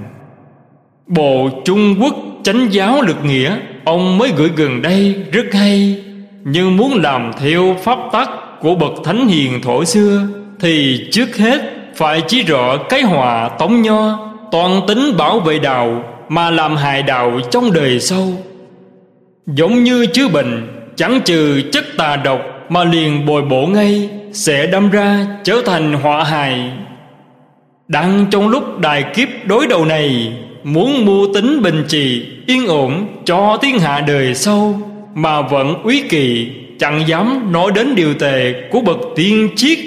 Bộ Trung Quốc chánh giáo lực nghĩa, Ông mới gửi gần đây, rất hay. Nhưng muốn làm theo pháp tắc Của bậc thánh hiền thổ xưa, Thì trước hết Phải chỉ rõ cái hòa tống nho, Toàn tính bảo vệ đạo mà làm hại đạo trong đời sau. Giống như chứa bệnh, chẳng trừ chất tà độc mà liền bồi bổ ngay sẽ đâm ra trở thành họa hại đang trong lúc đại kiếp đối đầu này, muốn mưu tính bình trì yên ổn cho thiên hạ đời sau, mà vẫn úy kỳ chẳng dám nói đến điều tệ của bậc tiên triết,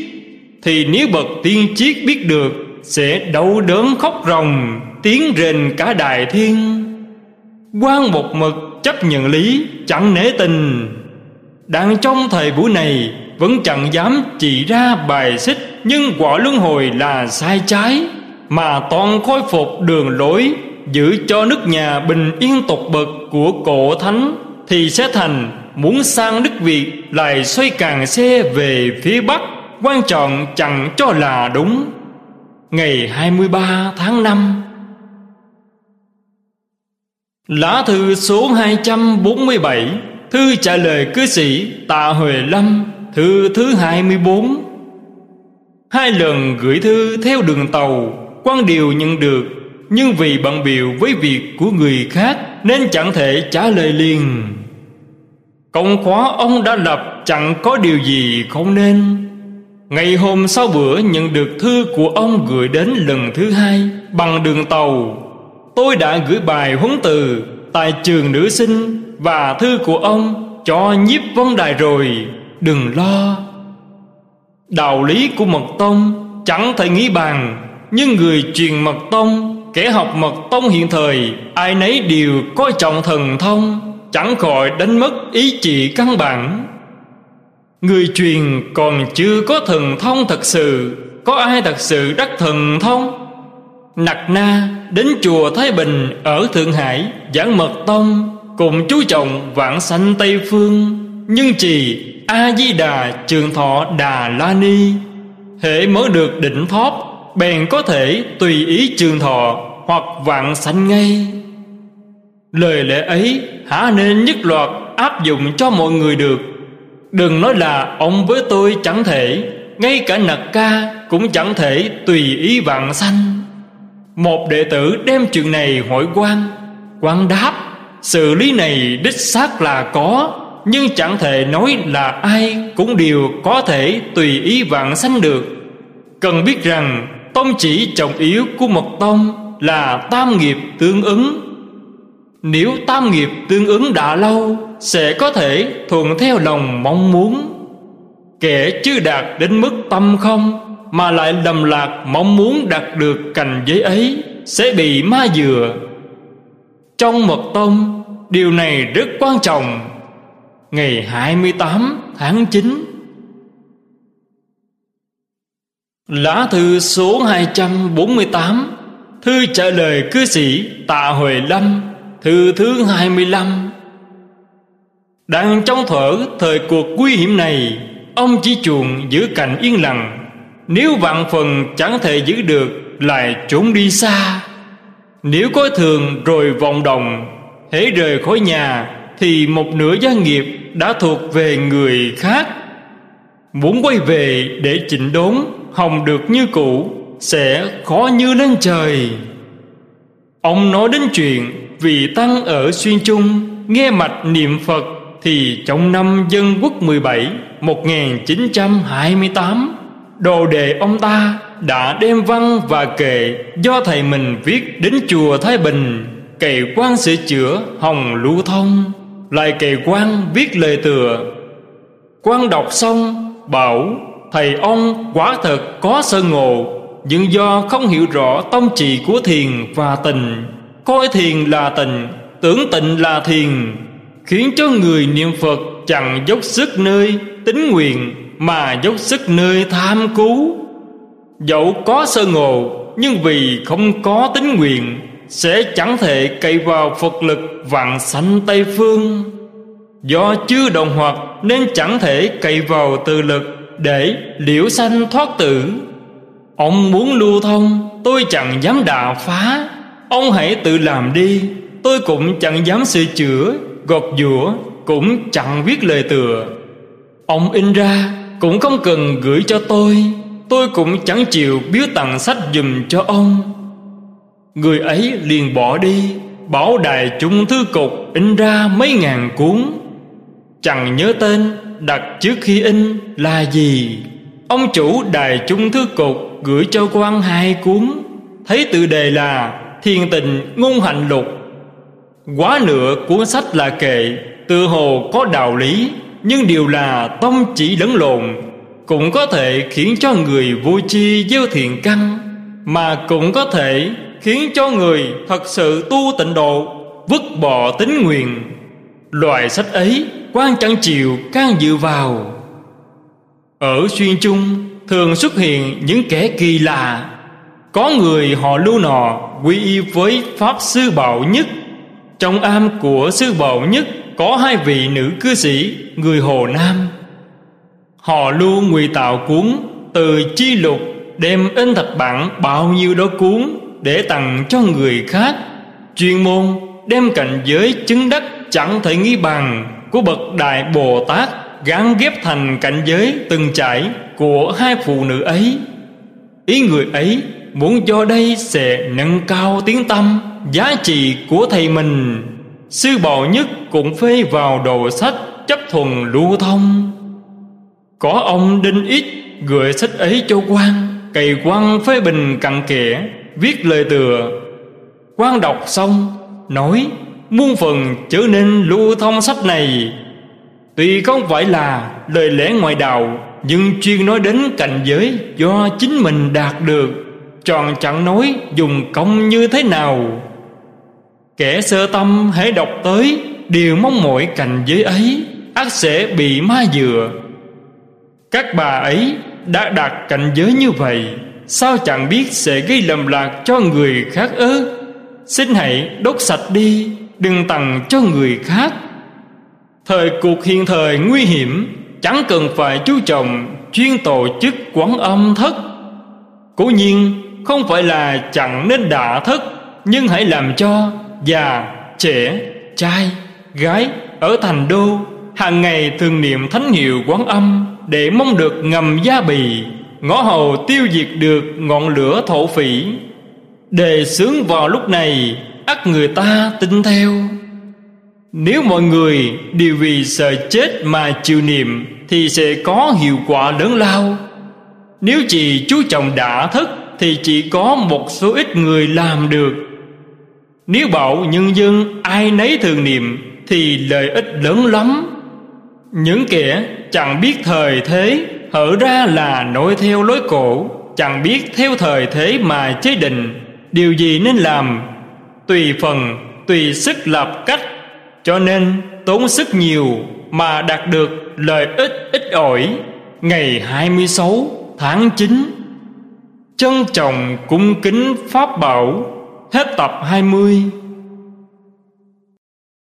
thì nếu bậc tiên triết biết được, sẽ đau đớn khóc ròng, tiếng rền cả đại thiên. Quan một mực chấp nhận lý, chẳng nể tình. Đang trong thời buổi này vẫn chẳng dám chỉ ra bài xích, nhưng quả luân hồi là sai trái, mà toàn khôi phục đường lối, giữ cho nước nhà bình yên tột bậc của cổ thánh, thì sẽ thành muốn sang nước việt lại xoay càng xe về phía bắc, quan trọng chẳng cho là đúng. Ngày 23 tháng 5 Lá thư số 247 Thư trả lời cư sĩ Tạ Huệ Lâm. Thư thứ 24 Hai lần gửi thư theo đường tàu, quan điều nhận được, Nhưng vì bận biểu với việc của người khác Nên chẳng thể trả lời liền. Công khóa ông đã lập chẳng có điều gì không nên. Ngày hôm sau bữa nhận được thư của ông gửi đến lần thứ hai Bằng đường tàu. Tôi đã gửi bài huấn từ Tại trường nữ sinh Và thư của ông cho nhiếp vấn đài rồi. Đừng lo. Đạo lý của mật tông Chẳng thể nghĩ bàn. Nhưng người truyền mật tông, Kẻ học mật tông hiện thời, Ai nấy đều coi trọng thần thông, Chẳng khỏi đánh mất ý chỉ căn bản. Người truyền còn chưa có thần thông thật sự, Có ai thật sự đắc thần thông? Nặc Na đến chùa Thái Bình ở Thượng Hải giảng mật tông, cùng chú trọng vạn sanh Tây Phương nhưng trì A Di Đà Trường Thọ Đà La Ni hệ mở được đỉnh thóp, bèn có thể tùy ý trường thọ hoặc vạn sanh ngay. Lời lẽ ấy hả nên nhất loạt áp dụng cho mọi người được. Đừng nói là ông với tôi chẳng thể, ngay cả nặc ca cũng chẳng thể tùy ý vạn sanh. Một đệ tử đem chuyện này hỏi quan. Quan đáp xử lý này đích xác là có nhưng chẳng thể nói là ai cũng đều có thể tùy ý vạn sanh được. Cần biết rằng, tông chỉ trọng yếu của một tông là tam nghiệp tương ứng. Nếu tam nghiệp tương ứng đã lâu, sẽ có thể thuận theo lòng mong muốn. Kẻ chưa đạt đến mức tâm không, mà lại lầm lạc mong muốn đạt được cành giấy ấy, sẽ bị ma dừa. Trong mật tông, điều này rất quan trọng ngày 28 tháng 9 Lá thư số 248 Thư trả lời cư sĩ Tạ Huệ Lâm, Thư thứ 25 Đang trong thở, thời cuộc nguy hiểm này, Ông chỉ chuộng giữ cảnh yên lặng. Nếu vạn phần chẳng thể giữ được, Lại trốn đi xa. Nếu có thường rồi vòng đồng hễ rời khỏi nhà, thì một nửa gia nghiệp đã thuộc về người khác. Muốn quay về để chỉnh đốn hồng được như cũ, sẽ khó như lên trời. Ông nói đến chuyện vì tăng ở xuyên trung nghe mạch niệm phật thì trong năm dân quốc 17 1928 đồ đề ông ta đã đem văn và kệ do thầy mình viết đến chùa Thái Bình kệ quan sửa chữa hồng lưu thông lại kệ quan viết lời tựa. Quan đọc xong, bảo, thầy ông, quả thật có sơ ngộ, nhưng do không hiểu rõ tông trị của thiền và tình coi thiền là tình tưởng tịnh là thiền, khiến cho người niệm phật chẳng dốc sức nơi tính nguyện, mà dốc sức nơi tham cứu. Dẫu có sơ ngộ, nhưng vì không có tính nguyện sẽ chẳng thể cậy vào phật lực vạn sanh tây phương. Do chưa đồng hoạt nên chẳng thể cậy vào từ lực để liễu sanh thoát tử. Ông muốn lưu thông, tôi chẳng dám đà phá. Ông hãy tự làm đi, tôi cũng chẳng dám sửa chữa, gọt giũa cũng chẳng viết lời tựa. Ông in ra cũng không cần gửi cho tôi tôi cũng chẳng chịu biếu tặng sách dùm cho ông người ấy liền bỏ đi, bảo đài trung thư cục in ra mấy ngàn cuốn. Chẳng nhớ tên, đặt trước khi in là gì. Ông chủ đài trung thư cục gửi cho quan hai cuốn. Thấy tự đề là thiền tình ngôn hạnh lục. Quá nửa cuốn sách là kệ tự hồ có đạo lý, nhưng điều là tông chỉ lẫn lộn, cũng có thể khiến cho người vô chi gieo thiện căn, mà cũng có thể khiến cho người thật sự tu tịnh độ, vứt bỏ tính nguyện. Loại sách ấy quan chẳng chịu can dự vào. Ở xuyên chung, thường xuất hiện những kẻ kỳ lạ. Có người họ lưu nọ quy y với pháp sư bảo nhất. Trong am của sư bảo nhất có hai vị nữ cư sĩ, người hồ nam. Họ lưu ngụy tạo cuốn từ chi lục, đem in thạch bản bao nhiêu đó cuốn để tặng cho người khác. Chuyên môn đem cảnh giới chứng đắc chẳng thể nghi bằng của bậc đại bồ tát gắn ghép thành cảnh giới từng trải của hai phụ nữ ấy. Ý người ấy muốn do đây sẽ nâng cao tiếng tâm, giá trị của thầy mình. Sư bảo nhất cũng phê vào đồ sách chấp thuần lưu thông. Có ông đinh ít gửi sách ấy cho quan, cày quan phê bình cặn kẽ viết lời tựa. Quan đọc xong, nói, muôn phần trở nên lưu thông sách này. Tuy không phải là lời lẽ ngoại đạo, nhưng chuyên nói đến cảnh giới do chính mình đạt được, tròn chẳng nói dùng công như thế nào. Kẻ sơ tâm hãy đọc tới, đều mong mỏi cảnh giới ấy, ác sẽ bị ma dừa. Các bà ấy đã đạt cảnh giới như vậy sao chẳng biết sẽ gây lầm lạc cho người khác ư? Xin hãy đốt sạch đi, đừng tặng cho người khác. Thời cuộc hiện thời nguy hiểm, chẳng cần phải chú trọng chuyên tổ chức quán âm thất. Cố nhiên, không phải là chẳng nên đả thất, nhưng hãy làm cho già, trẻ, trai, gái ở thành đô hàng ngày thường niệm thánh hiệu quán âm để mong được ngầm gia bì ngõ hầu tiêu diệt được ngọn lửa thổ phỉ. Đề sướng vào lúc này, ắt người ta tin theo. Nếu mọi người đều vì sợ chết mà chịu niệm, thì sẽ có hiệu quả lớn lao. Nếu chỉ chú trọng đã thức thì chỉ có một số ít người làm được. Nếu bảo nhân dân ai nấy thường niệm, thì lợi ích lớn lắm. Những kẻ chẳng biết thời thế hở ra là nối theo lối cổ, chẳng biết theo thời thế mà chế định. Điều gì nên làm? Tùy phần, tùy sức lập cách. Cho nên, tốn sức nhiều mà đạt được lợi ích ít ỏi. Ngày 26 tháng 9 trân trọng cung kính pháp bảo. Hết tập 20